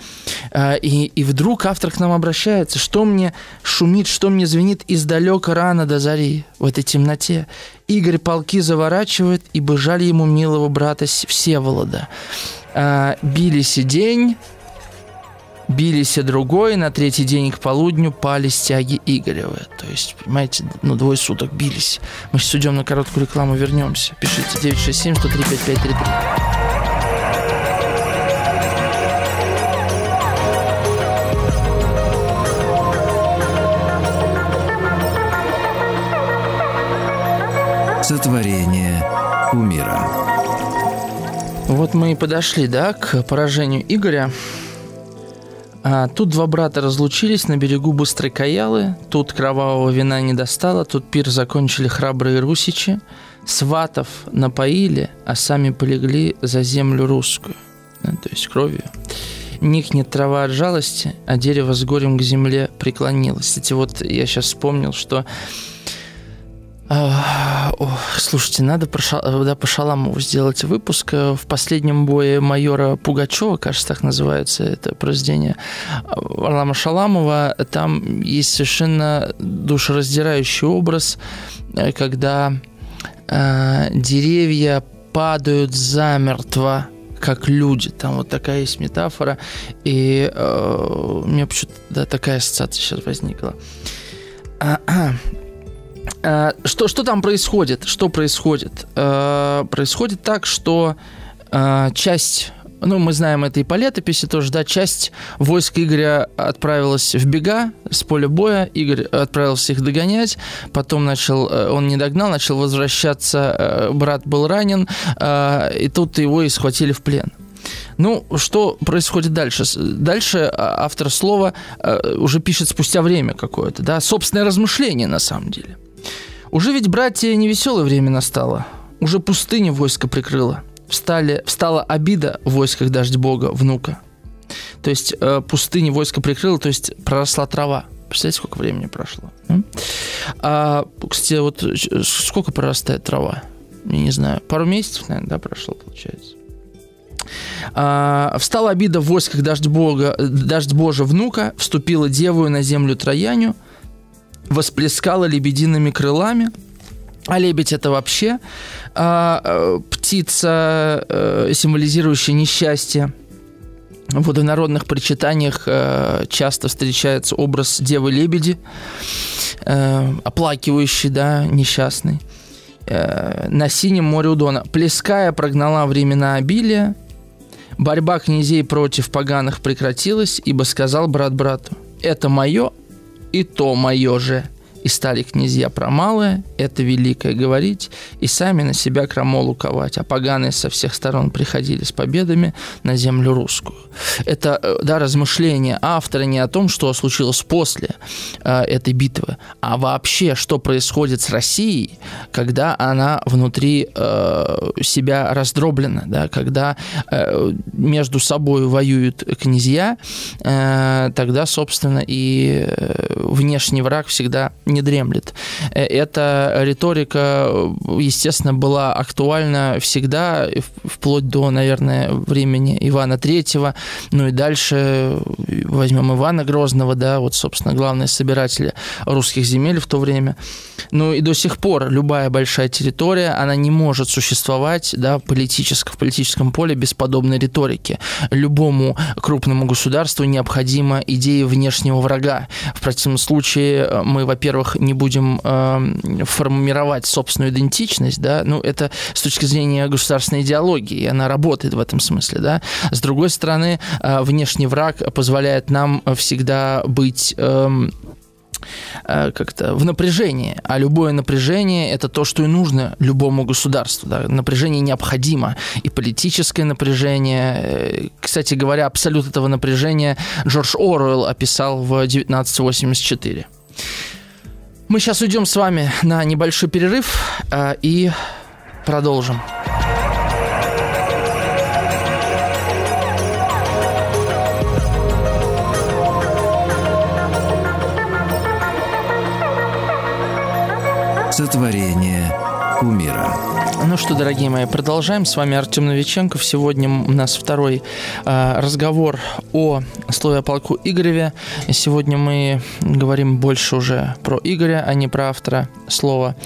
А, и, и вдруг автор к нам обращается, что мне шумит, что мне звенит издалека рано до зари в этой темноте. Игорь полки заворачивает, и бежали ему милого брата Всеволода. А, бились и день, бились и другой, на третий день к полудню пали стяги Игоревы. То есть, понимаете, ну, двое суток бились. Мы сейчас уйдем на короткую рекламу, вернемся. Пишите 967 103 5533. Сотворение умира. Вот мы и подошли, да, к поражению Игоря. А, тут два брата разлучились на берегу Быстрой Каялы. Тут кровавого вина не достало, тут пир закончили храбрые русичи. Сватов напоили, а сами полегли за землю русскую, да, то есть кровью. Никнет трава от жалости, а дерево с горем к земле преклонилось. Кстати, вот я сейчас вспомнил, что а, слушайте, надо про, да, по Шаламову сделать выпуск. В последнем бое майора Пугачева, кажется, так называется это произведение Варлама Шаламова, там есть совершенно душераздирающий образ, э, когда э, деревья падают замертво как люди. Там вот такая есть метафора. И э, у меня почему-то да, такая ассоциация сейчас возникла. Э, что, что там происходит? Что происходит? Э, происходит так, что э, часть ну, мы знаем это и по летописи тоже, да, часть войск Игоря отправилась в бега с поля боя, Игорь отправился их догонять, потом начал, он не догнал, начал возвращаться, брат был ранен, и тут его и схватили в плен. Ну, что происходит дальше? Дальше автор слова уже пишет спустя время какое-то, да, собственное размышление на самом деле – уже ведь, братья, невеселое время настало. Уже пустыня войско прикрыла. Встали, встала обида в войсках дождь Бога, внука. То есть э, пустыня войско прикрыла, то есть проросла трава. Представляете, сколько времени прошло? А, кстати, вот сколько прорастает трава? Я не знаю. Пару месяцев, наверное, да, прошло, получается. А, встала обида в войсках дождь Бога, дождь Божия внука, вступила девою на землю Трояню – восплескала лебедиными крылами. А лебедь это вообще а, э, птица, э, символизирующая несчастье. В водонародных причитаниях э, часто встречается образ девы-лебеди, э, оплакивающий, да, несчастный. Э, на синем море Удона. Плеская прогнала времена обилия, борьба князей против поганых прекратилась, ибо сказал брат брату, это мое, и то мое же. И стали князья промалые, это великое говорить, и сами на себя крамолу ковать, а поганые со всех сторон приходили с победами на землю русскую. Это э, да, размышление автора не о том, что случилось после э, этой битвы, а вообще, что происходит с Россией, когда она внутри э, себя раздроблена, да, когда э, между собой воюют князья, э, тогда, собственно, и э, внешний враг всегда не дремлет. Э, эта риторика, естественно, была актуальна всегда, вплоть до, наверное, времени Ивана Третьего, ну и дальше возьмем Ивана Грозного, да, вот, собственно, главные собиратели русских земель в то время. Ну и до сих пор любая большая территория, она не может существовать, да, политически, в политическом поле без подобной риторики. Любому крупному государству необходима идея внешнего врага. В противном случае мы, во-первых, во-первых, не будем э, формировать собственную идентичность, да, ну, это с точки зрения государственной идеологии, она работает в этом смысле, да. С другой стороны, э, внешний враг позволяет нам всегда быть... Э, Э, как-то в напряжении. А любое напряжение – это то, что и нужно любому государству. Да? Напряжение необходимо. И политическое напряжение. Э, кстати говоря, абсолют этого напряжения Джордж Оруэлл описал в 1984. Мы сейчас уйдем с вами на небольшой перерыв э, и продолжим. Сотворение кумира. Ну что, дорогие мои, продолжаем. С вами Артем Новиченков. Сегодня у нас второй э, разговор о слове о полку Игореве. Сегодня мы говорим больше уже про Игоря, а не про автора слова.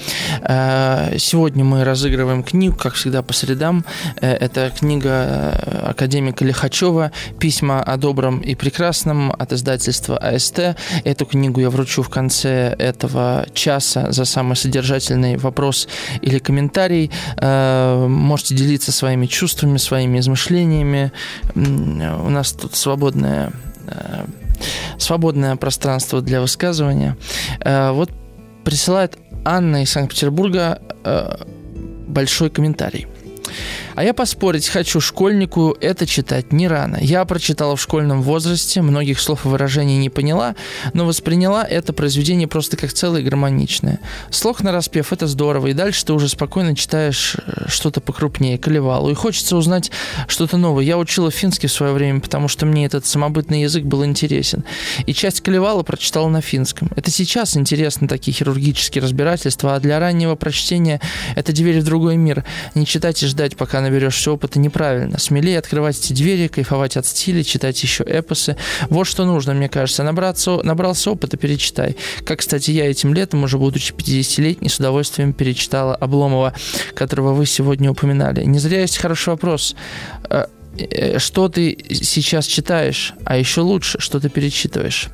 Э, сегодня мы разыгрываем книгу, как всегда, по средам. Э, это книга э, академика Лихачева «Письма о добром и прекрасном» от издательства АСТ. Эту книгу я вручу в конце этого часа за самый содержательный вопрос или комментарий. Э, можете делиться своими чувствами, своими измышлениями. У нас тут свободное э, свободное пространство для высказывания. Э, вот присылает Анна из Санкт-Петербурга большой комментарий. А я поспорить хочу, школьнику это читать не рано. Я прочитала в школьном возрасте, многих слов и выражений не поняла, но восприняла это произведение просто как целое гармоничное. Слог на распев – это здорово, и дальше ты уже спокойно читаешь э, что-то покрупнее, колевалу, и хочется узнать что-то новое. Я учила финский в свое время, потому что мне этот самобытный язык был интересен. И часть колевала прочитала на финском. Это сейчас интересны такие хирургические разбирательства, а для раннего прочтения это дверь в другой мир. Не читать и ждать, пока наберешься опыта, неправильно. Смелее открывать эти двери, кайфовать от стиля, читать еще эпосы. Вот что нужно, мне кажется. Набраться, набрался опыта, перечитай. Как, кстати, я этим летом, уже будучи 50-летней, с удовольствием перечитала Обломова, которого вы сегодня упоминали. Не зря есть хороший вопрос э, э, что ты сейчас читаешь, а еще лучше, что ты перечитываешь.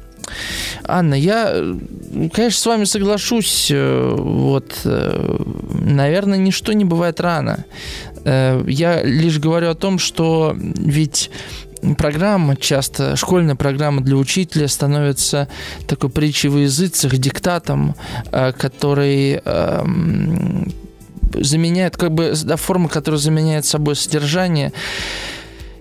Анна, я, конечно, с вами соглашусь. Э, вот, наверное, ничто не бывает рано. Э, я лишь говорю о том, что ведь программа, часто школьная программа для учителя становится такой притчей в языцах, диктатом, э, который эм, заменяет, как бы, да, форма, которая заменяет собой содержание.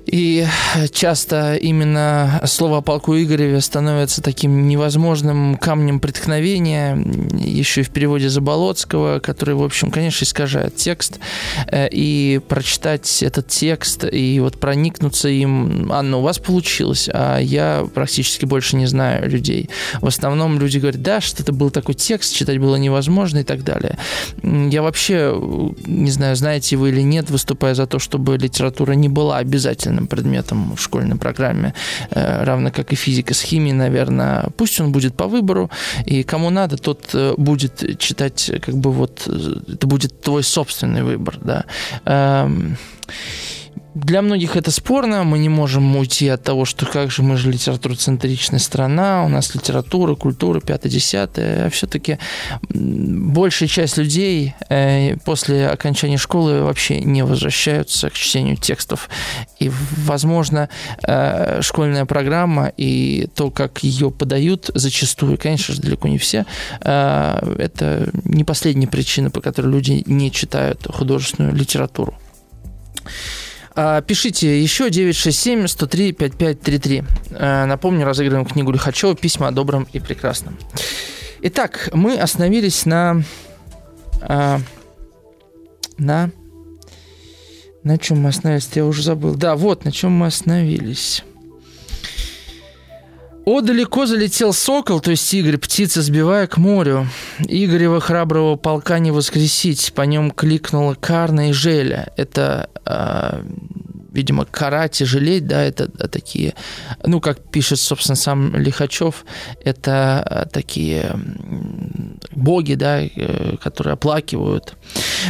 И часто именно слово о полку Игореве становится таким невозможным камнем преткновения, еще и в переводе Заболоцкого, который, в общем, конечно, искажает текст. Э, и прочитать этот текст и вот проникнуться им, Анна, у вас получилось, а я практически больше не знаю людей. В основном люди говорят, да, что это был такой текст, читать было невозможно и так далее. Я вообще, не знаю, знаете вы или нет, выступая за то, чтобы литература не была обязательно обязательным предметом в школьной программе, э, равно как и физика с химией, наверное. Пусть он будет по выбору, и кому надо, тот э, будет читать, как бы вот, э, это будет твой собственный выбор, да. Для многих это спорно, мы не можем уйти от того, что как же мы же литературоцентричная страна, у нас литература, культура, пятое-десятое, а все-таки большая часть людей э, после окончания школы вообще не возвращаются к чтению текстов. И, возможно, э, школьная программа и то, как ее подают, зачастую, конечно же, далеко не все, э, это не последняя причина, по которой люди не читают художественную литературу. А, пишите еще 967-103-5533. А, напомню, разыгрываем книгу Лихачева «Письма о добром и прекрасном». Итак, мы остановились на... А, на... На чем мы остановились? Я уже забыл. Да, вот на чем мы остановились. О, далеко залетел сокол, то есть Игорь, птица, сбивая к морю. Игорева храброго полка не воскресить, по нем кликнула Карна и Желя. Это, э, видимо, кара тяжелеть, да, это такие, ну, как пишет, собственно, сам Лихачев, это такие боги, да, э, которые оплакивают.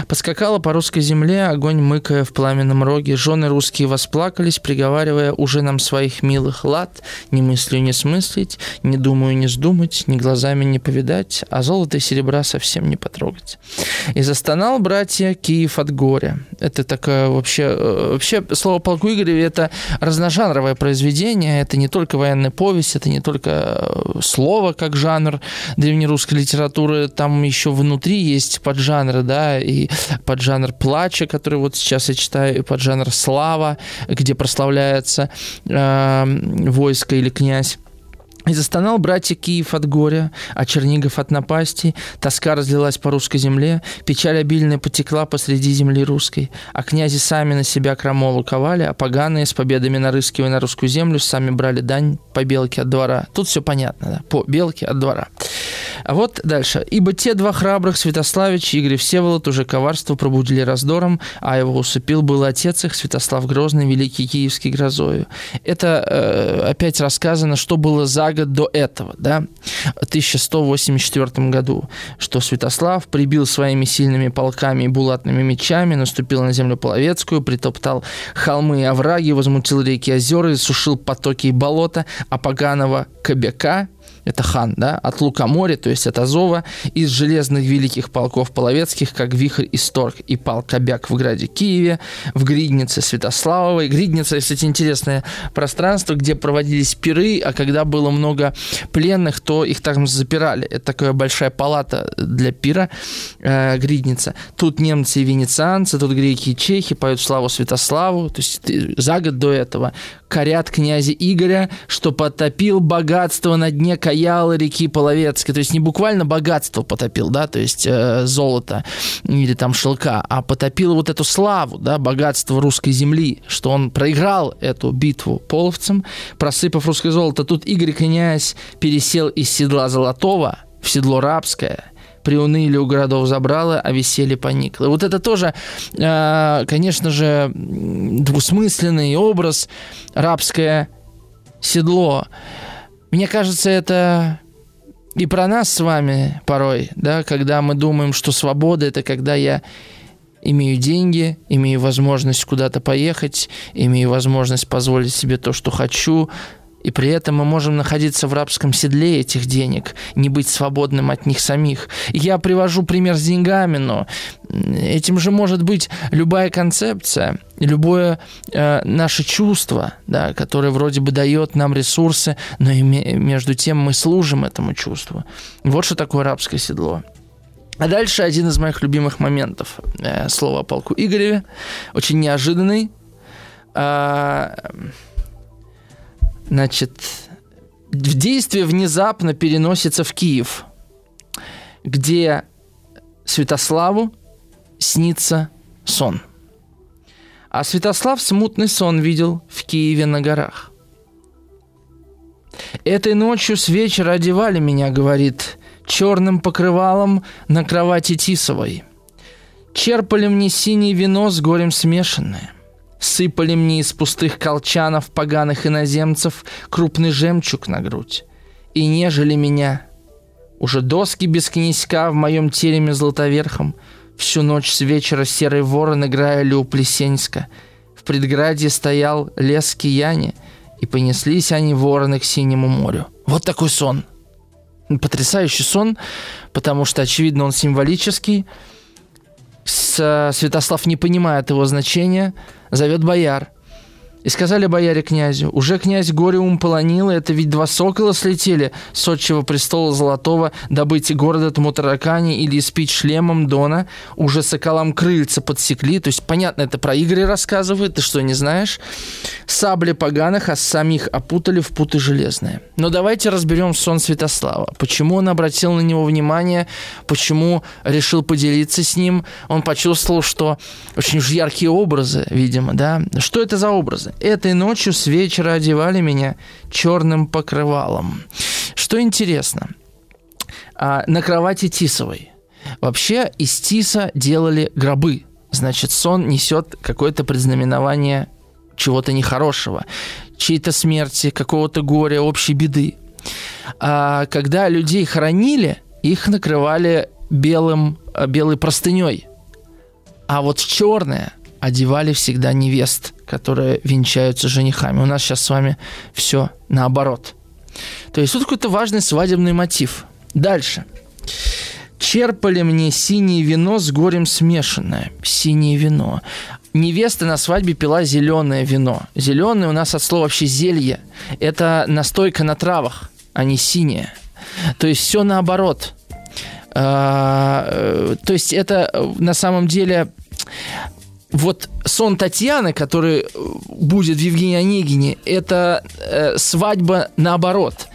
Подскакала по русской земле, огонь мыкая в пламенном роге. Жены русские восплакались, приговаривая уже нам своих милых лад. Ни мыслью не смыслить, ни думаю не сдумать, ни глазами не повидать, а золото и серебра совсем не потрогать. И застонал, братья, Киев от горя. Это такое вообще... Э, вообще, слово полку Игореве – это разножанровое произведение. Это не только военная повесть, это не только э, слово как жанр древнерусской литературы. Там еще внутри есть поджанры, да, и поджанр плача, который вот сейчас я читаю, и поджанр слава, где прославляется э, войско или князь. И застонал братья Киев от горя, а Чернигов от напасти, тоска разлилась по русской земле, печаль обильная потекла посреди земли русской, а князи сами на себя крамолу ковали, а поганые с победами нарыскивая на русскую землю сами брали дань по белке от двора. Тут все понятно, да, по белке от двора. А вот дальше. «Ибо те два храбрых, Святославич и Игорь Всеволод, уже коварство пробудили раздором, а его усыпил был отец их, Святослав Грозный, великий киевский грозою». Это э, опять рассказано, что было за год до этого, да, в 1184 году, что Святослав прибил своими сильными полками и булатными мечами, наступил на землю Половецкую, притоптал холмы и овраги, возмутил реки и озера, сушил потоки и болота, а поганого Кобяка, это хан, да, от Лукоморья, то есть от Азова, из железных великих полков половецких, как Вихрь и Сторг, и пал Кобяк в граде Киеве, в Гриднице Святославовой. Гридница, кстати, интересное пространство, где проводились пиры, а когда было много пленных, то их там запирали. Это такая большая палата для пира, э, Гридница. Тут немцы и венецианцы, тут греки и чехи поют славу Святославу, то есть за год до этого корят князя Игоря, что потопил богатство на дне Каялы реки Половецкой. То есть не буквально богатство потопил, да, то есть э, золото или там шелка, а потопил вот эту славу, да, богатство русской земли, что он проиграл эту битву половцам, просыпав русское золото. Тут Игорь князь пересел из седла золотого в седло рабское – приуныли у городов забрало, а веселье поникло. Вот это тоже, э, конечно же, двусмысленный образ, рабское седло. Мне кажется, это и про нас с вами порой, да, когда мы думаем, что свобода это когда я имею деньги, имею возможность куда-то поехать, имею возможность позволить себе то, что хочу, и при этом мы можем находиться в рабском седле этих денег, не быть свободным от них самих. Я привожу пример с деньгами, но этим же может быть любая концепция, любое э, наше чувство, да, которое вроде бы дает нам ресурсы, но и между тем мы служим этому чувству. Вот что такое рабское седло. А дальше один из моих любимых моментов э, слова о полку Игореве, очень неожиданный. Э, Значит, в действие внезапно переносится в Киев, где Святославу снится сон. А Святослав смутный сон видел в Киеве на горах. «Этой ночью с вечера одевали меня, — говорит, — черным покрывалом на кровати Тисовой. Черпали мне синее вино с горем смешанное сыпали мне из пустых колчанов поганых иноземцев крупный жемчуг на грудь. И нежели меня. Уже доски без князька в моем тереме златоверхом, всю ночь с вечера серый ворон играли у Плесенска. В предградье стоял лес Кияне, и понеслись они вороны к синему морю. Вот такой сон. Потрясающий сон, потому что, очевидно, он символический. Святослав не понимает его значения – зовет бояр. И сказали бояре князю, уже князь горе ум полонил, это ведь два сокола слетели с отчего престола золотого добыть город этому таракане или испить шлемом Дона, уже соколам крыльца подсекли, то есть понятно, это про Игоря рассказывает, ты что, не знаешь? Сабли поганых, а самих опутали в путы железные. Но давайте разберем сон Святослава. Почему он обратил на него внимание, почему решил поделиться с ним, он почувствовал, что очень уж яркие образы, видимо, да? Что это за образы? Этой ночью с вечера одевали меня черным покрывалом. Что интересно, а, на кровати Тисовой. Вообще из Тиса делали гробы. Значит, сон несет какое-то предзнаменование чего-то нехорошего, чьей-то смерти, какого-то горя, общей беды. А когда людей хоронили, их накрывали белым, белой простыней. А вот черное одевали всегда невест, которые венчаются женихами. У нас сейчас с вами все наоборот. То есть тут какой-то важный свадебный мотив. Дальше. Черпали мне синее вино с горем смешанное. Синее вино. Невеста на свадьбе пила зеленое вино. Зеленое у нас от слова вообще зелье. Это настойка на травах, а не синее. То есть все наоборот. А, э, то есть это э, на самом деле вот сон Татьяны, который э, будет в Евгении Онегине, это э, свадьба наоборот.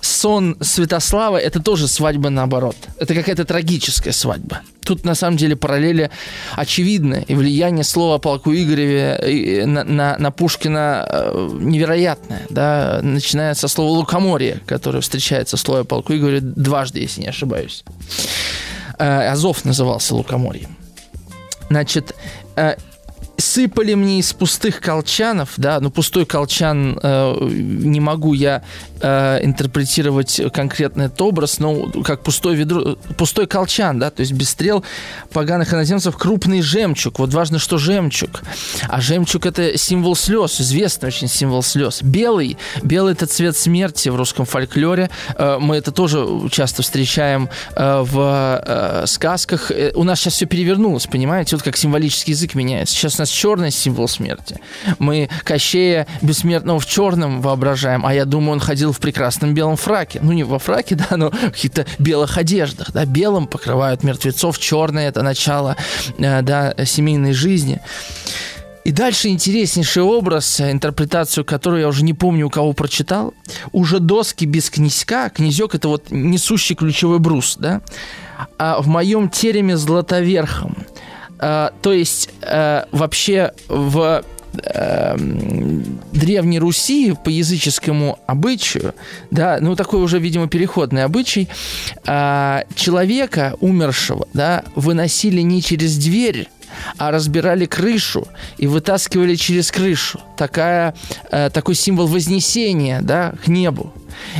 Сон Святослава – это тоже свадьба наоборот. Это какая-то трагическая свадьба. Тут на самом деле параллели очевидны. И влияние слова о полку Игореве на, на, на Пушкина э, невероятное. Да? Начиная со слова «лукоморье», которое встречается в слове о полку Игореве дважды, если не ошибаюсь. Азов назывался лукоморьем. Значит, э, сыпали мне из пустых колчанов, да, но пустой колчан э, не могу я э, интерпретировать конкретно этот образ, но как пустой ведро, пустой колчан, да, то есть без стрел поганых иноземцев крупный жемчуг. Вот важно, что жемчуг. А жемчуг это символ слез, известный очень символ слез. Белый, белый это цвет смерти в русском фольклоре. Э, мы это тоже часто встречаем э, в э, сказках. Э, у нас сейчас все перевернулось, понимаете? Вот как символический язык меняется. Сейчас у нас черный символ смерти. Мы Кощея бессмертного в черном воображаем, а я думаю, он ходил в прекрасном белом фраке. Ну, не во фраке, (laughs) да, но в каких-то белых одеждах, да, белым покрывают мертвецов, черное – это начало, э, да, семейной жизни. И дальше интереснейший образ, интерпретацию которую я уже не помню, у кого прочитал. Уже доски без князька. Князек – это вот несущий ключевой брус, да? А в моем тереме златоверхом. А, то есть а, вообще в э, Древней Руси по языческому обычаю, да, ну такой уже, видимо, переходный обычай, э, человека умершего, да, выносили не через дверь, а разбирали крышу и вытаскивали через крышу. Такая, э, такой символ вознесения да, к небу.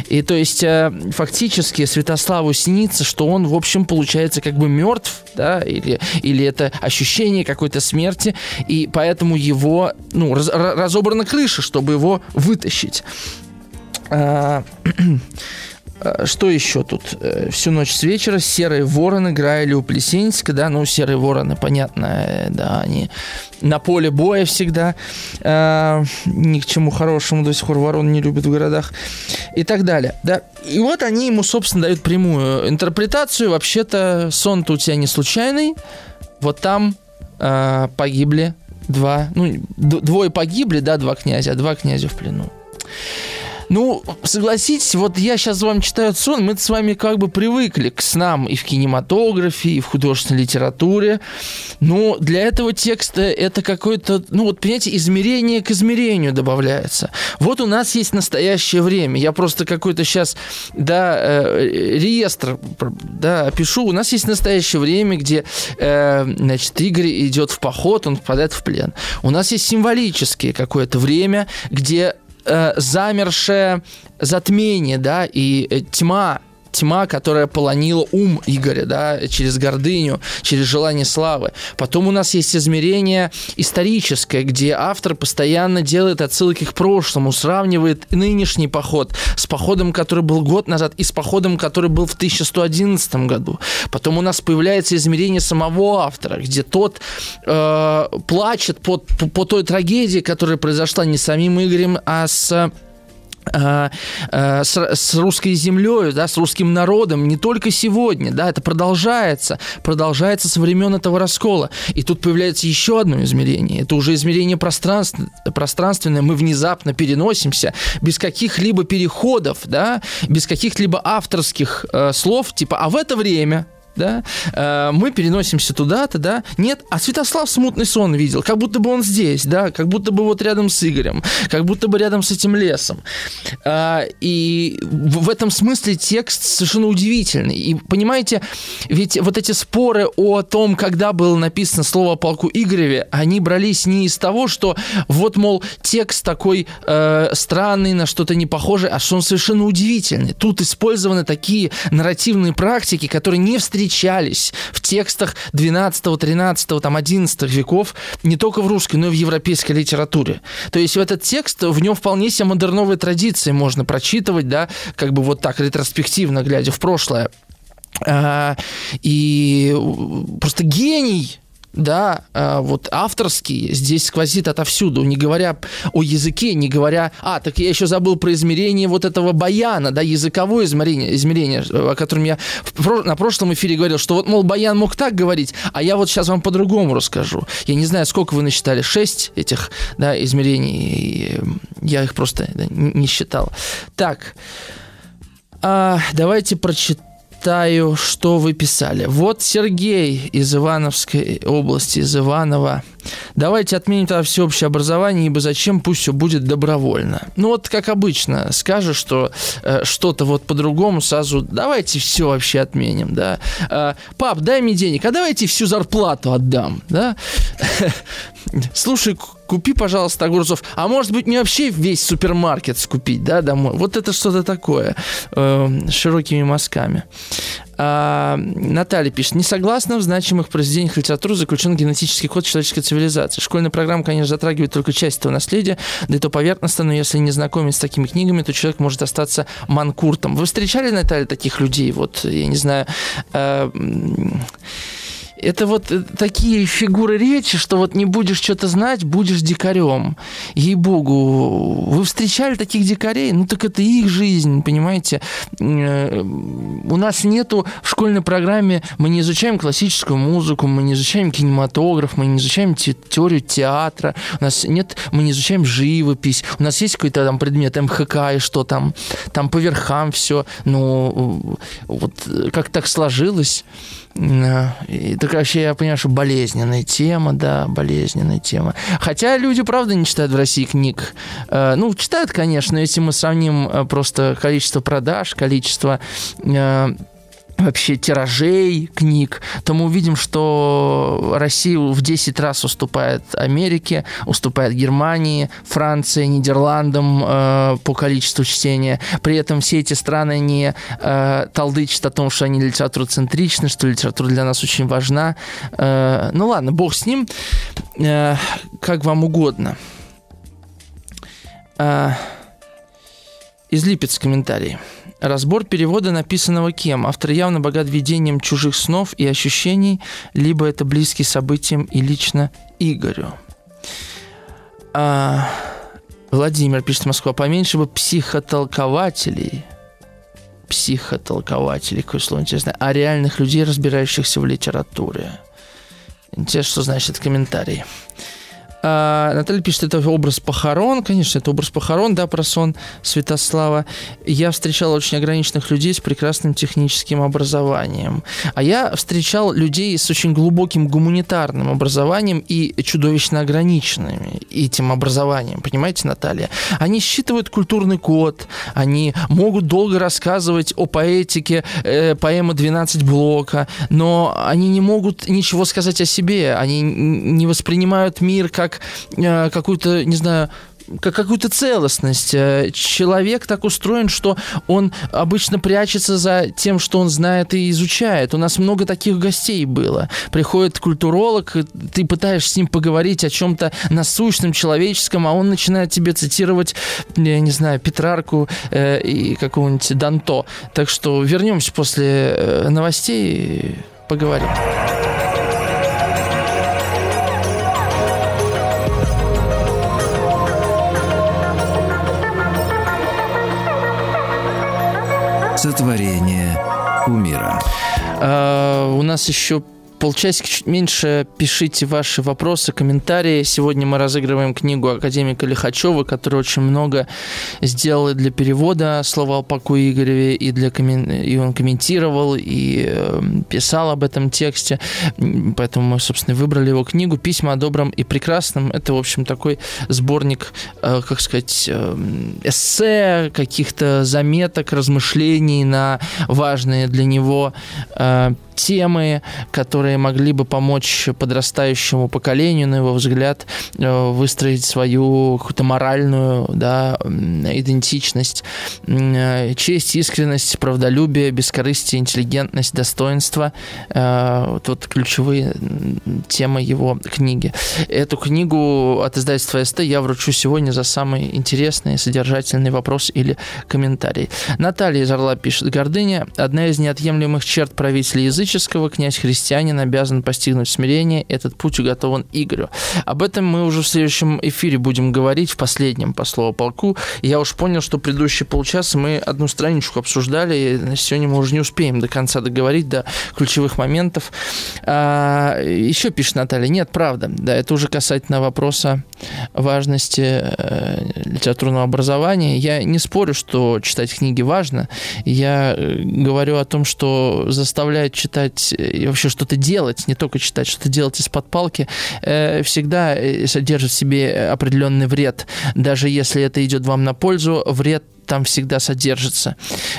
И то есть э, фактически Святославу снится, что он, в общем, получается как бы мертв, да, или, или это ощущение какой-то смерти, и поэтому его, ну, раз, разобрана крыша, чтобы его вытащить. (clears throat) Э, что еще тут? Э, всю ночь с вечера серые вороны играли у Плесенска, да, ну, серые вороны, понятно, э, да, они на поле боя всегда, э, ни к чему хорошему до сих пор ворон не любят в городах и так далее, да. И вот они ему, собственно, дают прямую интерпретацию, вообще-то сон-то у тебя не случайный, вот там э, погибли два, ну, двое погибли, да, два князя, а два князя в плену. Ну, согласитесь, вот я сейчас вам читаю сон, мы с вами как бы привыкли к снам и в кинематографе, и в художественной литературе. Но для этого текста это какое-то, ну вот, понимаете, измерение к измерению добавляется. Вот у нас есть настоящее время. Я просто какой-то сейчас, да, э, реестр, да, опишу. У нас есть настоящее время, где, э, значит, Игорь идет в поход, он попадает в плен. У нас есть символическое какое-то время, где э, замершее затмение, да, и э, тьма тьма, которая полонила ум Игоря, да, через гордыню, через желание славы. Потом у нас есть измерение историческое, где автор постоянно делает отсылки к прошлому, сравнивает нынешний поход с походом, который был год назад, и с походом, который был в 1111 году. Потом у нас появляется измерение самого автора, где тот э, плачет по, по, по той трагедии, которая произошла не с самим Игорем, а с с, с русской землей, да, с русским народом не только сегодня, да, это продолжается, продолжается со времен этого раскола. И тут появляется еще одно измерение. Это уже измерение пространств, пространственное. Мы внезапно переносимся без каких-либо переходов, да, без каких-либо авторских э, слов, типа, а в это время да, э, мы переносимся туда-то, да, нет, а Святослав смутный сон видел, как будто бы он здесь, да, как будто бы вот рядом с Игорем, как будто бы рядом с этим лесом. Э, и в этом смысле текст совершенно удивительный. И понимаете, ведь вот эти споры о том, когда было написано слово о полку Игореве, они брались не из того, что вот, мол, текст такой э, странный, на что-то не похожий, а что он совершенно удивительный. Тут использованы такие нарративные практики, которые не встречаются встречались в текстах 12, 13, там, 11 веков не только в русской, но и в европейской литературе. То есть в этот текст, в нем вполне себе модерновые традиции можно прочитывать, да, как бы вот так ретроспективно, глядя в прошлое. А, и просто гений да, а, вот авторский здесь сквозит отовсюду, не говоря о языке, не говоря... А, так я еще забыл про измерение вот этого баяна, да, языковое измерение, измерение о котором я на прошлом эфире говорил, что вот, мол, баян мог так говорить, а я вот сейчас вам по-другому расскажу. Я не знаю, сколько вы насчитали, шесть этих, да, измерений, я их просто да, не считал. Так, а, давайте прочитаем читаю, что вы писали. Вот Сергей из Ивановской области, из Иванова. Давайте отменим тогда всеобщее образование, ибо зачем пусть все будет добровольно. Ну вот, как обычно, скажешь, что э, что-то вот по-другому, сразу давайте все вообще отменим, да. Э, пап, дай мне денег, а давайте всю зарплату отдам, да. (laughs) Слушай, купи, пожалуйста, огурцов. А может быть, мне вообще весь супермаркет скупить, да, домой? Вот это что-то такое э, широкими мазками. А, Наталья пишет, не согласна в значимых произведениях литературы заключен генетический код человеческой цивилизации. Школьная программа, конечно, затрагивает только часть этого наследия, да и то поверхностно, но если не знакомить с такими книгами, то человек может остаться манкуртом. Вы встречали, Наталья, таких людей? Вот, я не знаю... Э, это вот э, такие фигуры речи, что вот не будешь что-то знать, будешь дикарем. Ей-богу, вы встречали таких дикарей? Ну так это их жизнь, понимаете? Э, у нас нету в школьной программе, мы не изучаем классическую музыку, мы не изучаем кинематограф, мы не изучаем те, теорию театра, у нас нет, мы не изучаем живопись, у нас есть какой-то там предмет МХК и что там, там по верхам все, но вот как так сложилось, и так вообще я понимаю, что болезненная тема, да, болезненная тема. Хотя люди, правда, не читают в России книг. Э, ну, читают, конечно, если мы сравним э, просто количество продаж, количество э, вообще тиражей книг, то мы увидим, что Россия в 10 раз уступает Америке, уступает Германии, Франции, Нидерландам э, по количеству чтения. При этом все эти страны не э, толдычат о том, что они литературоцентричны, что литература для нас очень важна. Э, ну ладно, бог с ним. Э, как вам угодно. Э, из Липец комментарий. Разбор перевода, написанного кем? Автор явно богат видением чужих снов и ощущений, либо это близкий событиям и лично Игорю. А, Владимир пишет Москва, поменьше бы психотолкователей, психотолкователей, какое слово интересное, а реальных людей, разбирающихся в литературе. Интересно, что значит комментарий. А, Наталья пишет, это образ похорон. Конечно, это образ похорон, да, про сон Святослава. Я встречал очень ограниченных людей с прекрасным техническим образованием. А я встречал людей с очень глубоким гуманитарным образованием и чудовищно ограниченными этим образованием. Понимаете, Наталья? Они считывают культурный код, они могут долго рассказывать о поэтике э, поэмы «12 блока», но они не могут ничего сказать о себе. Они не воспринимают мир как как э, какую-то, не знаю, как какую-то целостность. Э, человек так устроен, что он обычно прячется за тем, что он знает и изучает. У нас много таких гостей было. Приходит культуролог, ты пытаешься с ним поговорить о чем-то насущном, человеческом, а он начинает тебе цитировать, я не знаю, Петрарку э, и какого-нибудь Данто. Так что вернемся после э, новостей и поговорим. Сотворение умира. А, у нас еще полчасика чуть меньше. Пишите ваши вопросы, комментарии. Сегодня мы разыгрываем книгу академика Лихачева, который очень много сделал для перевода слова о Игореве, и, для коммен... и он комментировал, и э, писал об этом тексте. Поэтому мы, собственно, выбрали его книгу «Письма о добром и прекрасном». Это, в общем, такой сборник, э, как сказать, э, эссе, каких-то заметок, размышлений на важные для него э, темы, которые могли бы помочь подрастающему поколению, на его взгляд, э, выстроить свою какую-то моральную да, идентичность, э, честь, искренность, правдолюбие, бескорыстие, интеллигентность, достоинство. Вот, вот ключевые темы его книги. Эту книгу от издательства СТ я вручу сегодня за самый интересный, содержательный вопрос или комментарий. Наталья из Орла пишет. Гордыня – одна из неотъемлемых черт правителя языческого. Князь-христианин обязан постигнуть смирение. Этот путь уготован Игорю. Об этом мы уже в следующем эфире будем говорить, в последнем по слову полку. Я уж понял, что предыдущие полчаса мы одну страничку обсуждали, и сегодня мы уже не успеем до конца договорить до ключевых моментов. А, еще пишет Наталья. Нет, правда. Да, это уже касательно вопроса важности э, литературного образования. Я не спорю, что читать книги важно. Я э, говорю о том, что заставляет читать э, и вообще что-то делать, не только читать, что-то делать из-под палки, всегда содержит в себе определенный вред. Даже если это идет вам на пользу, вред там всегда содержится.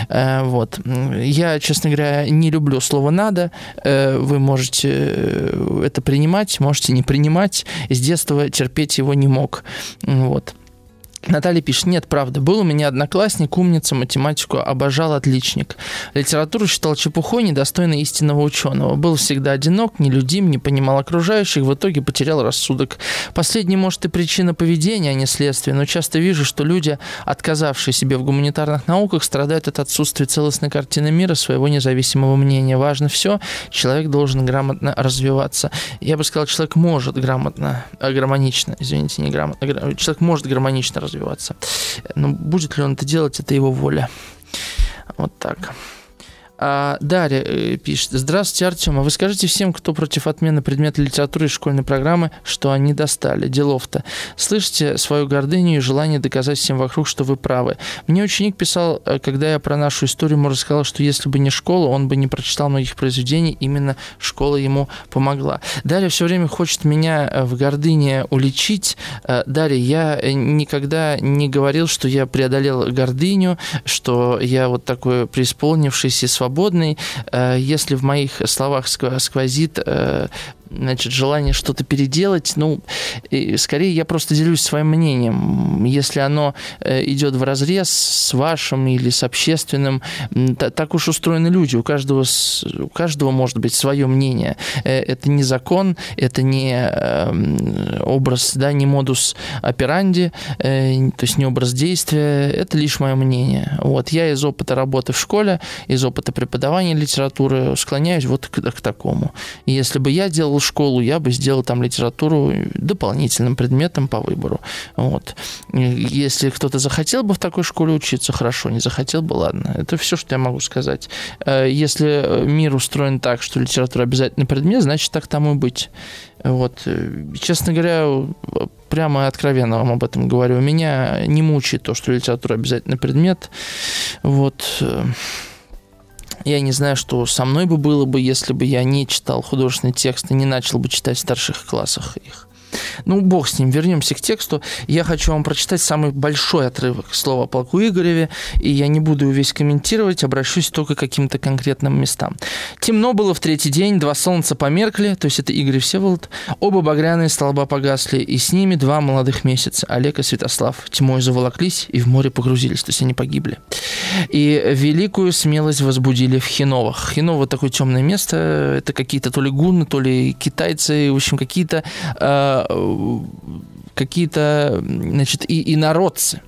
Вот. Я, честно говоря, не люблю слово «надо». Вы можете это принимать, можете не принимать. С детства терпеть его не мог. Вот. Наталья пишет, нет, правда, был у меня одноклассник, умница, математику обожал, отличник. Литературу считал чепухой, недостойной истинного ученого. Был всегда одинок, нелюдим, не понимал окружающих, в итоге потерял рассудок. Последний, может, и причина поведения, а не следствие, но часто вижу, что люди, отказавшие себе в гуманитарных науках, страдают от отсутствия целостной картины мира, своего независимого мнения. Важно все, человек должен грамотно развиваться. Я бы сказал, человек может грамотно, э, гармонично, извините, не грамотно, человек может гармонично развиваться развиваться. Но будет ли он это делать, это его воля. Вот так. А, Дарья э, пишет. Здравствуйте, Артем. А вы скажите всем, кто против отмены предмета литературы из школьной программы, что они достали. Делов-то. Слышите свою гордыню и желание доказать всем вокруг, что вы правы. Мне ученик писал, э, когда я про нашу историю ему рассказал, что если бы не школа, он бы не прочитал многих произведений. Именно школа ему помогла. Дарья все время хочет меня э, в гордыне уличить. Дарья, я никогда не говорил, что я преодолел гордыню, что я вот такой преисполнившийся свободный свободный. Э, если в моих словах сквозит э, значит, желание что-то переделать, ну, скорее я просто делюсь своим мнением. Если оно э, идет в разрез с вашим или с общественным, так уж устроены люди. У каждого, у каждого может быть свое мнение. Э, это не закон, это не эм, образ, да, не модус операнди, э, то есть не образ действия, это лишь мое мнение. Вот, я из опыта работы в школе, из опыта преподавания литературы склоняюсь вот к, к такому. И если бы я делал школу, я бы сделал там литературу дополнительным предметом по выбору. Вот. Если кто-то захотел бы в такой школе учиться, хорошо, не захотел бы, ладно. Это все, что я могу сказать. Э, если мир устроен так, что литература обязательный предмет, значит, так тому и быть. Вот. Честно говоря, прямо и откровенно вам об этом говорю. Меня не мучает то, что литература обязательный предмет. Вот. Я не знаю, что со мной бы было бы, если бы я не читал художественный текст и не начал бы читать в старших классах их. Ну, бог с ним, вернемся к тексту. Я хочу вам прочитать самый большой отрывок слова о полку Игореве, и я не буду его весь комментировать, обращусь только к каким-то конкретным местам. Темно было в третий день, два солнца померкли, то есть это Игорь и Всеволод, оба багряные столба погасли, и с ними два молодых месяца, Олег и Святослав, тьмой заволоклись и в море погрузились, то есть они погибли. И великую смелость возбудили в Хиновах. Хиново такое темное место, это какие-то то ли гунны, то ли китайцы, в общем, какие-то э, какие-то, значит, и инородцы.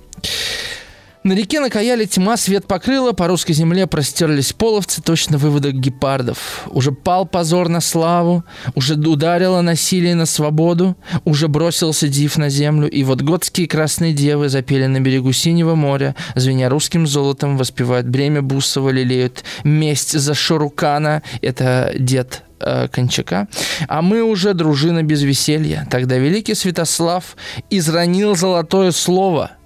На реке накаяли тьма, свет покрыла, по русской земле простерлись половцы, точно выводок гепардов. Уже пал позор на славу, уже ударило насилие на свободу, уже бросился див на землю, и вот готские красные девы запели на берегу синего моря, звеня русским золотом, воспевают бремя Бусова, лелеют месть за Шурукана, это дед э, Кончака, а мы уже дружина без веселья. Тогда великий Святослав изранил золотое слово –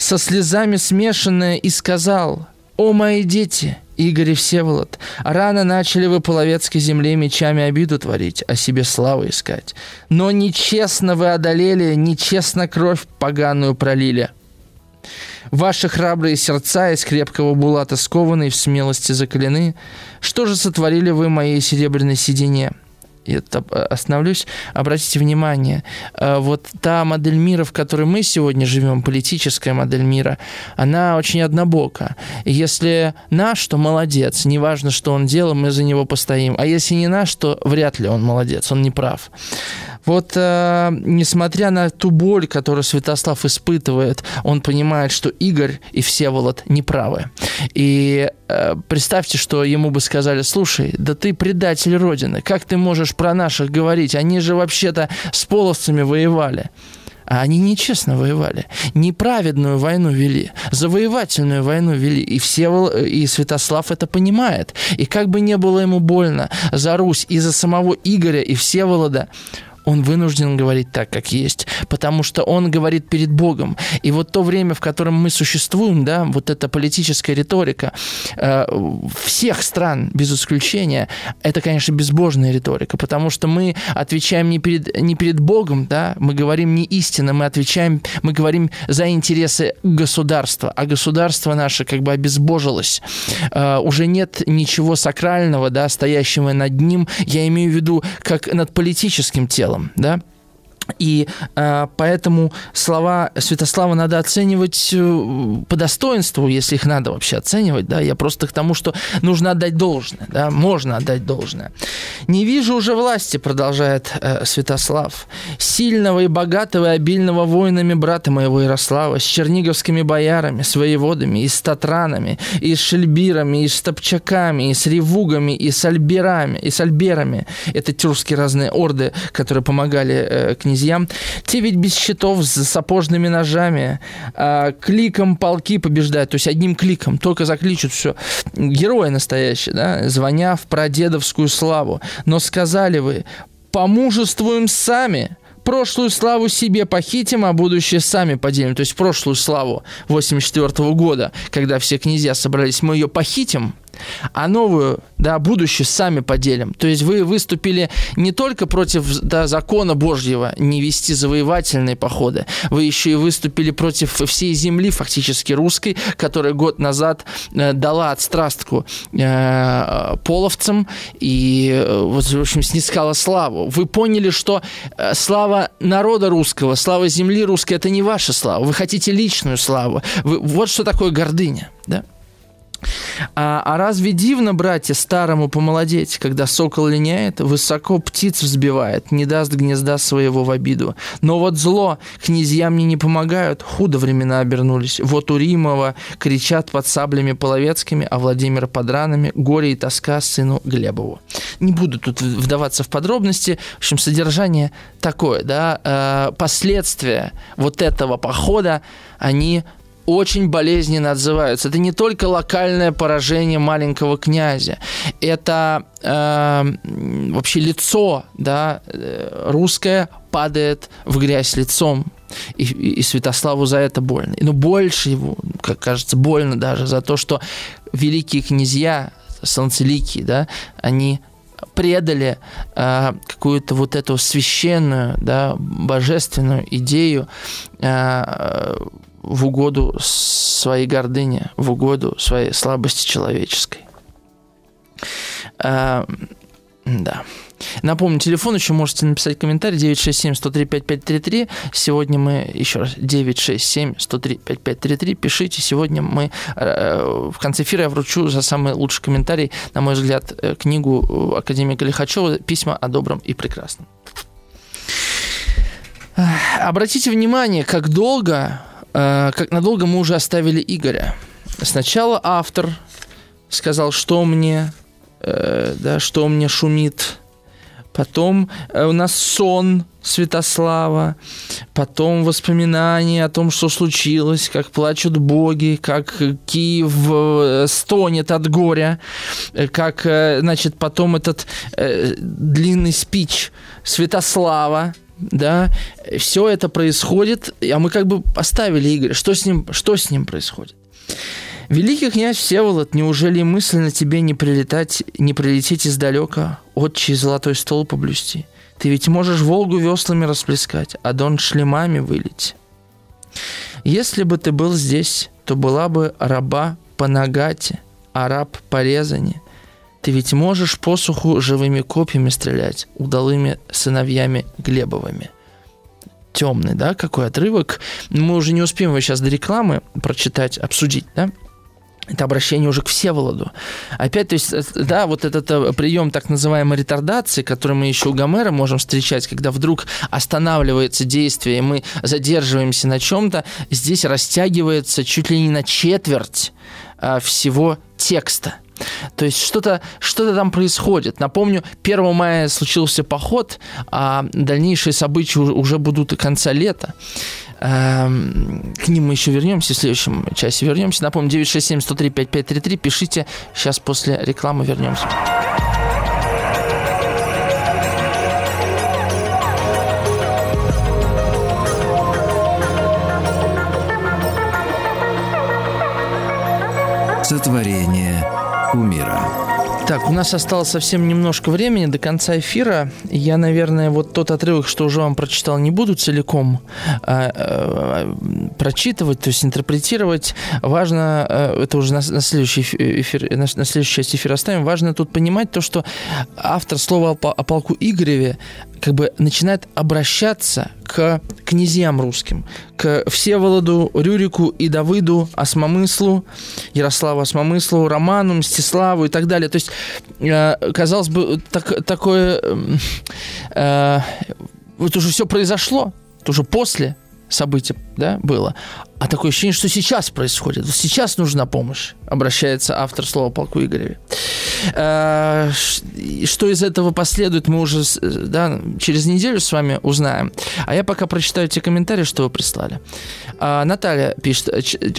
со слезами смешанное, и сказал, «О, мои дети!» Игорь и Всеволод, рано начали вы половецкой земле мечами обиду творить, о себе славу искать. Но нечестно вы одолели, нечестно кровь поганую пролили. Ваши храбрые сердца из крепкого булата скованы и в смелости закалены. Что же сотворили вы моей серебряной сиденье? Я остановлюсь, обратите внимание, э, вот та модель мира, в которой мы сегодня живем, политическая модель мира, она очень однобока. Если наш, то молодец, неважно, что он делал, мы за него постоим. А если не наш, то вряд ли он молодец, он не прав. Вот э, несмотря на ту боль, которую Святослав испытывает, он понимает, что Игорь и Всеволод неправы. И э, представьте, что ему бы сказали, слушай, да ты предатель Родины, как ты можешь про наших говорить? Они же вообще-то с половцами воевали. А они нечестно воевали. Неправедную войну вели. Завоевательную войну вели. И, Всевол... и Святослав это понимает. И как бы не было ему больно за Русь и за самого Игоря и Всеволода, он вынужден говорить так, как есть, потому что он говорит перед Богом. И вот то время, в котором мы существуем, да, вот эта политическая риторика э, всех стран, без исключения, это, конечно, безбожная риторика, потому что мы отвечаем не перед, не перед Богом, да, мы говорим не истинно, мы отвечаем, мы говорим за интересы государства, а государство наше как бы обезбожилось. Э, уже нет ничего сакрального, да, стоящего над ним, я имею в виду как над политическим телом, да, и э, поэтому слова Святослава надо оценивать э, по достоинству, если их надо вообще оценивать. Да? Я просто к тому, что нужно отдать должное. Да? Можно отдать должное. «Не вижу уже власти», продолжает э, Святослав, «сильного и богатого и обильного воинами брата моего Ярослава, с черниговскими боярами, с воеводами, и с татранами, и с шельбирами, и с топчаками, и с ревугами, и с альберами, и с альберами». Это тюркские разные орды, которые помогали э, князьям князьям. Те ведь без щитов, с сапожными ножами, э, кликом полки побеждают, то есть одним кликом, только закличут все. Герои настоящие, да, звоня в прадедовскую славу. Но сказали вы, помужествуем сами, прошлую славу себе похитим, а будущее сами поделим. То есть прошлую славу 84 года, когда все князья собрались, мы ее похитим, а новую, да, будущее сами поделим. То есть вы выступили не только против да, закона Божьего не вести завоевательные походы, вы еще и выступили против всей земли, фактически русской, которая год назад э, дала отстрастку э, половцам и, э, в общем, снискала славу. Вы поняли, что э, слава народа русского, слава земли русской – это не ваша слава. Вы хотите личную славу. Вы, вот что такое гордыня, да? А, а разве дивно, братья, старому помолодеть, когда сокол линяет, высоко птиц взбивает, не даст гнезда своего в обиду? Но вот зло, князья мне не помогают, худо времена обернулись. Вот у Римова кричат под саблями половецкими, а Владимира под ранами, горе и тоска сыну Глебову. Не буду тут вдаваться в подробности, в общем, содержание такое, да, э, последствия вот этого похода, они очень болезненно отзываются. Это не только локальное поражение маленького князя, это э, вообще лицо, да, э, русское падает в грязь лицом. И, и Святославу за это больно. Но больше его, как кажется, больно даже за то, что великие князья, солнцеликие, да, они предали э, какую-то вот эту священную, да, божественную идею э, в угоду своей гордыне, в угоду своей слабости человеческой. А, да. Напомню, телефон еще можете написать комментарий 967-103-5533. Сегодня мы, еще раз, 967-103-5533. Пишите. Сегодня мы э, в конце эфира я вручу за самый лучший комментарий, на мой взгляд, э, книгу академика Лихачева «Письма о добром и прекрасном». Обратите внимание, как долго Э, как надолго мы уже оставили Игоря. Сначала автор сказал, что мне, э, да, что мне шумит. Потом э, у нас сон Святослава, потом воспоминания о том, что случилось, как плачут боги, как Киев стонет от горя, как, значит, потом этот э, длинный спич Святослава, да, все это происходит, а мы как бы оставили Игоря. Что с ним, что с ним происходит? Великий князь Всеволод, неужели мысленно тебе не прилетать, не прилететь издалека, отчий золотой стол поблюсти? Ты ведь можешь Волгу веслами расплескать, а Дон шлемами вылить. Если бы ты был здесь, то была бы раба по нагате, а раб по резане. Ты ведь можешь посуху живыми копьями стрелять, удалыми сыновьями Глебовыми. Темный, да, какой отрывок. Мы уже не успеем его сейчас до рекламы прочитать, обсудить, да? это обращение уже к Всеволоду. Опять, то есть, э, да, вот этот э, прием так называемой ретардации, который мы еще у Гомера можем встречать, когда вдруг останавливается действие, и мы задерживаемся на чем-то, здесь растягивается чуть ли не на четверть а, всего текста. То есть что-то что там происходит. Напомню, 1 мая случился поход, а дальнейшие события уже будут и конца лета. Эм, к ним мы еще вернемся, в следующем часе вернемся. Напомню, 967-103-5533. Пишите, сейчас после рекламы вернемся. Сотворение умира. Так, у нас осталось совсем немножко времени до конца эфира. Я, наверное, вот тот отрывок, что уже вам прочитал, не буду целиком а, а, прочитывать, то есть интерпретировать. Важно, а, это уже на, на, следующий эфир, на, на следующую часть эфира оставим, важно тут понимать то, что автор слова о, о полку Игореве как бы начинает обращаться к князьям русским, к Всеволоду, Рюрику и Давыду, Осмомыслу, Ярославу Осмомыслу, Роману, Мстиславу и так далее. То есть, э, казалось бы, так, такое... Э, вот уже все произошло, это уже после события да, было. А такое ощущение, что сейчас происходит. Сейчас нужна помощь, обращается автор слова полку Игореве. Э, что из этого последует, мы уже да, через неделю с вами узнаем. А я пока прочитаю те комментарии, что вы прислали. А, Наталья пишет,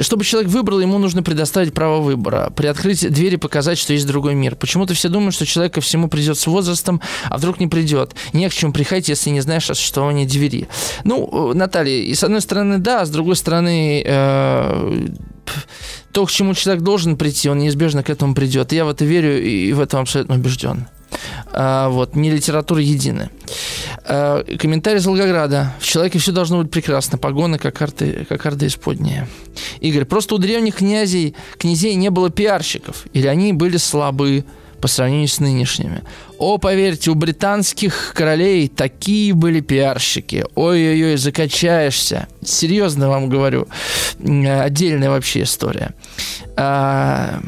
чтобы человек выбрал, ему нужно предоставить право выбора. Приоткрыть двери, показать, что есть другой мир. Почему-то все думают, что человек ко всему придет с возрастом, а вдруг не придет. Не к чему приходить, если не знаешь о существовании двери. Ну, Наталья, и с одной стороны, да, а с другой стороны, э, то, к чему человек должен прийти, он неизбежно к этому придет. Я в это верю и в этом абсолютно убежден. А, вот, не литература единая. А, комментарий из Волгограда. В человеке все должно быть прекрасно. Погоны, как карты, как карты исподние. Игорь, просто у древних князей, князей не было пиарщиков. Или они были слабы по сравнению с нынешними. О, поверьте, у британских королей такие были пиарщики. Ой-ой-ой, закачаешься. Серьезно вам говорю. Отдельная вообще история. А,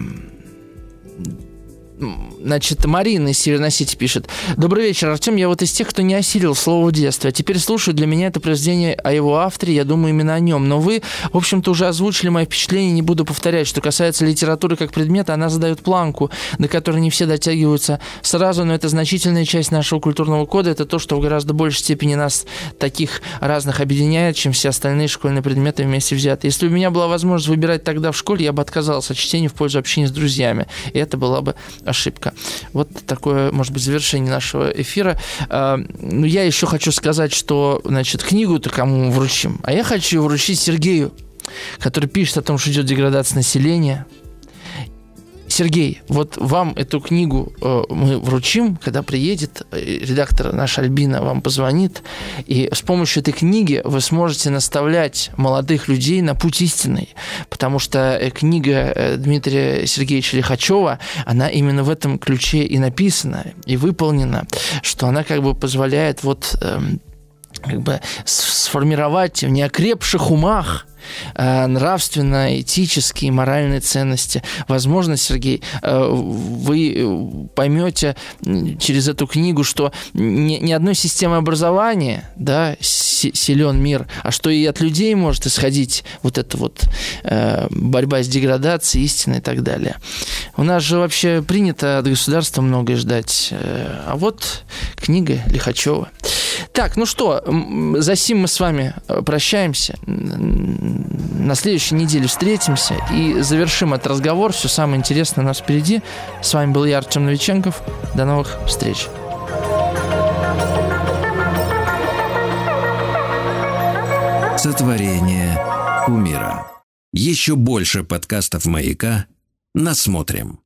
Значит, Марина из Северной Сити пишет. Добрый вечер, Артем. Я вот из тех, кто не осилил слово в детстве. А теперь слушаю. Для меня это произведение о его авторе. Я думаю именно о нем. Но вы, в общем-то, уже озвучили мои впечатления. Не буду повторять. Что касается литературы как предмета, она задает планку, до которой не все дотягиваются сразу. Но это значительная часть нашего культурного кода. Это то, что в гораздо большей степени нас таких разных объединяет, чем все остальные школьные предметы вместе взятые. Если у меня была возможность выбирать тогда в школе, я бы отказался от чтения в пользу общения с друзьями. И это была бы ошибка. Вот такое, может быть, завершение нашего эфира. А, ну, я еще хочу сказать, что, значит, книгу-то кому вручим? А я хочу вручить Сергею, который пишет о том, что идет деградация населения, Сергей, вот вам эту книгу э, мы вручим, когда приедет э, редактор наш Альбина, вам позвонит, и с помощью этой книги вы сможете наставлять молодых людей на путь истинный, потому что э, книга Дмитрия Сергеевича Лихачева, она именно в этом ключе и написана, и выполнена, что она как бы позволяет вот эм, как бы сформировать в неокрепших умах э, нравственно-этические, моральные ценности. Возможно, Сергей, э, вы поймете через эту книгу, что ни, ни одной системы образования да, силен мир, а что и от людей может исходить вот эта вот э, борьба с деградацией, истиной и так далее. У нас же вообще принято от государства многое ждать. А вот книга Лихачева. Так, ну что, за сим мы с вами прощаемся. На следующей неделе встретимся и завершим этот разговор. Все самое интересное у нас впереди. С вами был я, Артем Новиченков. До новых встреч. Сотворение умира. Еще больше подкастов «Маяка» насмотрим.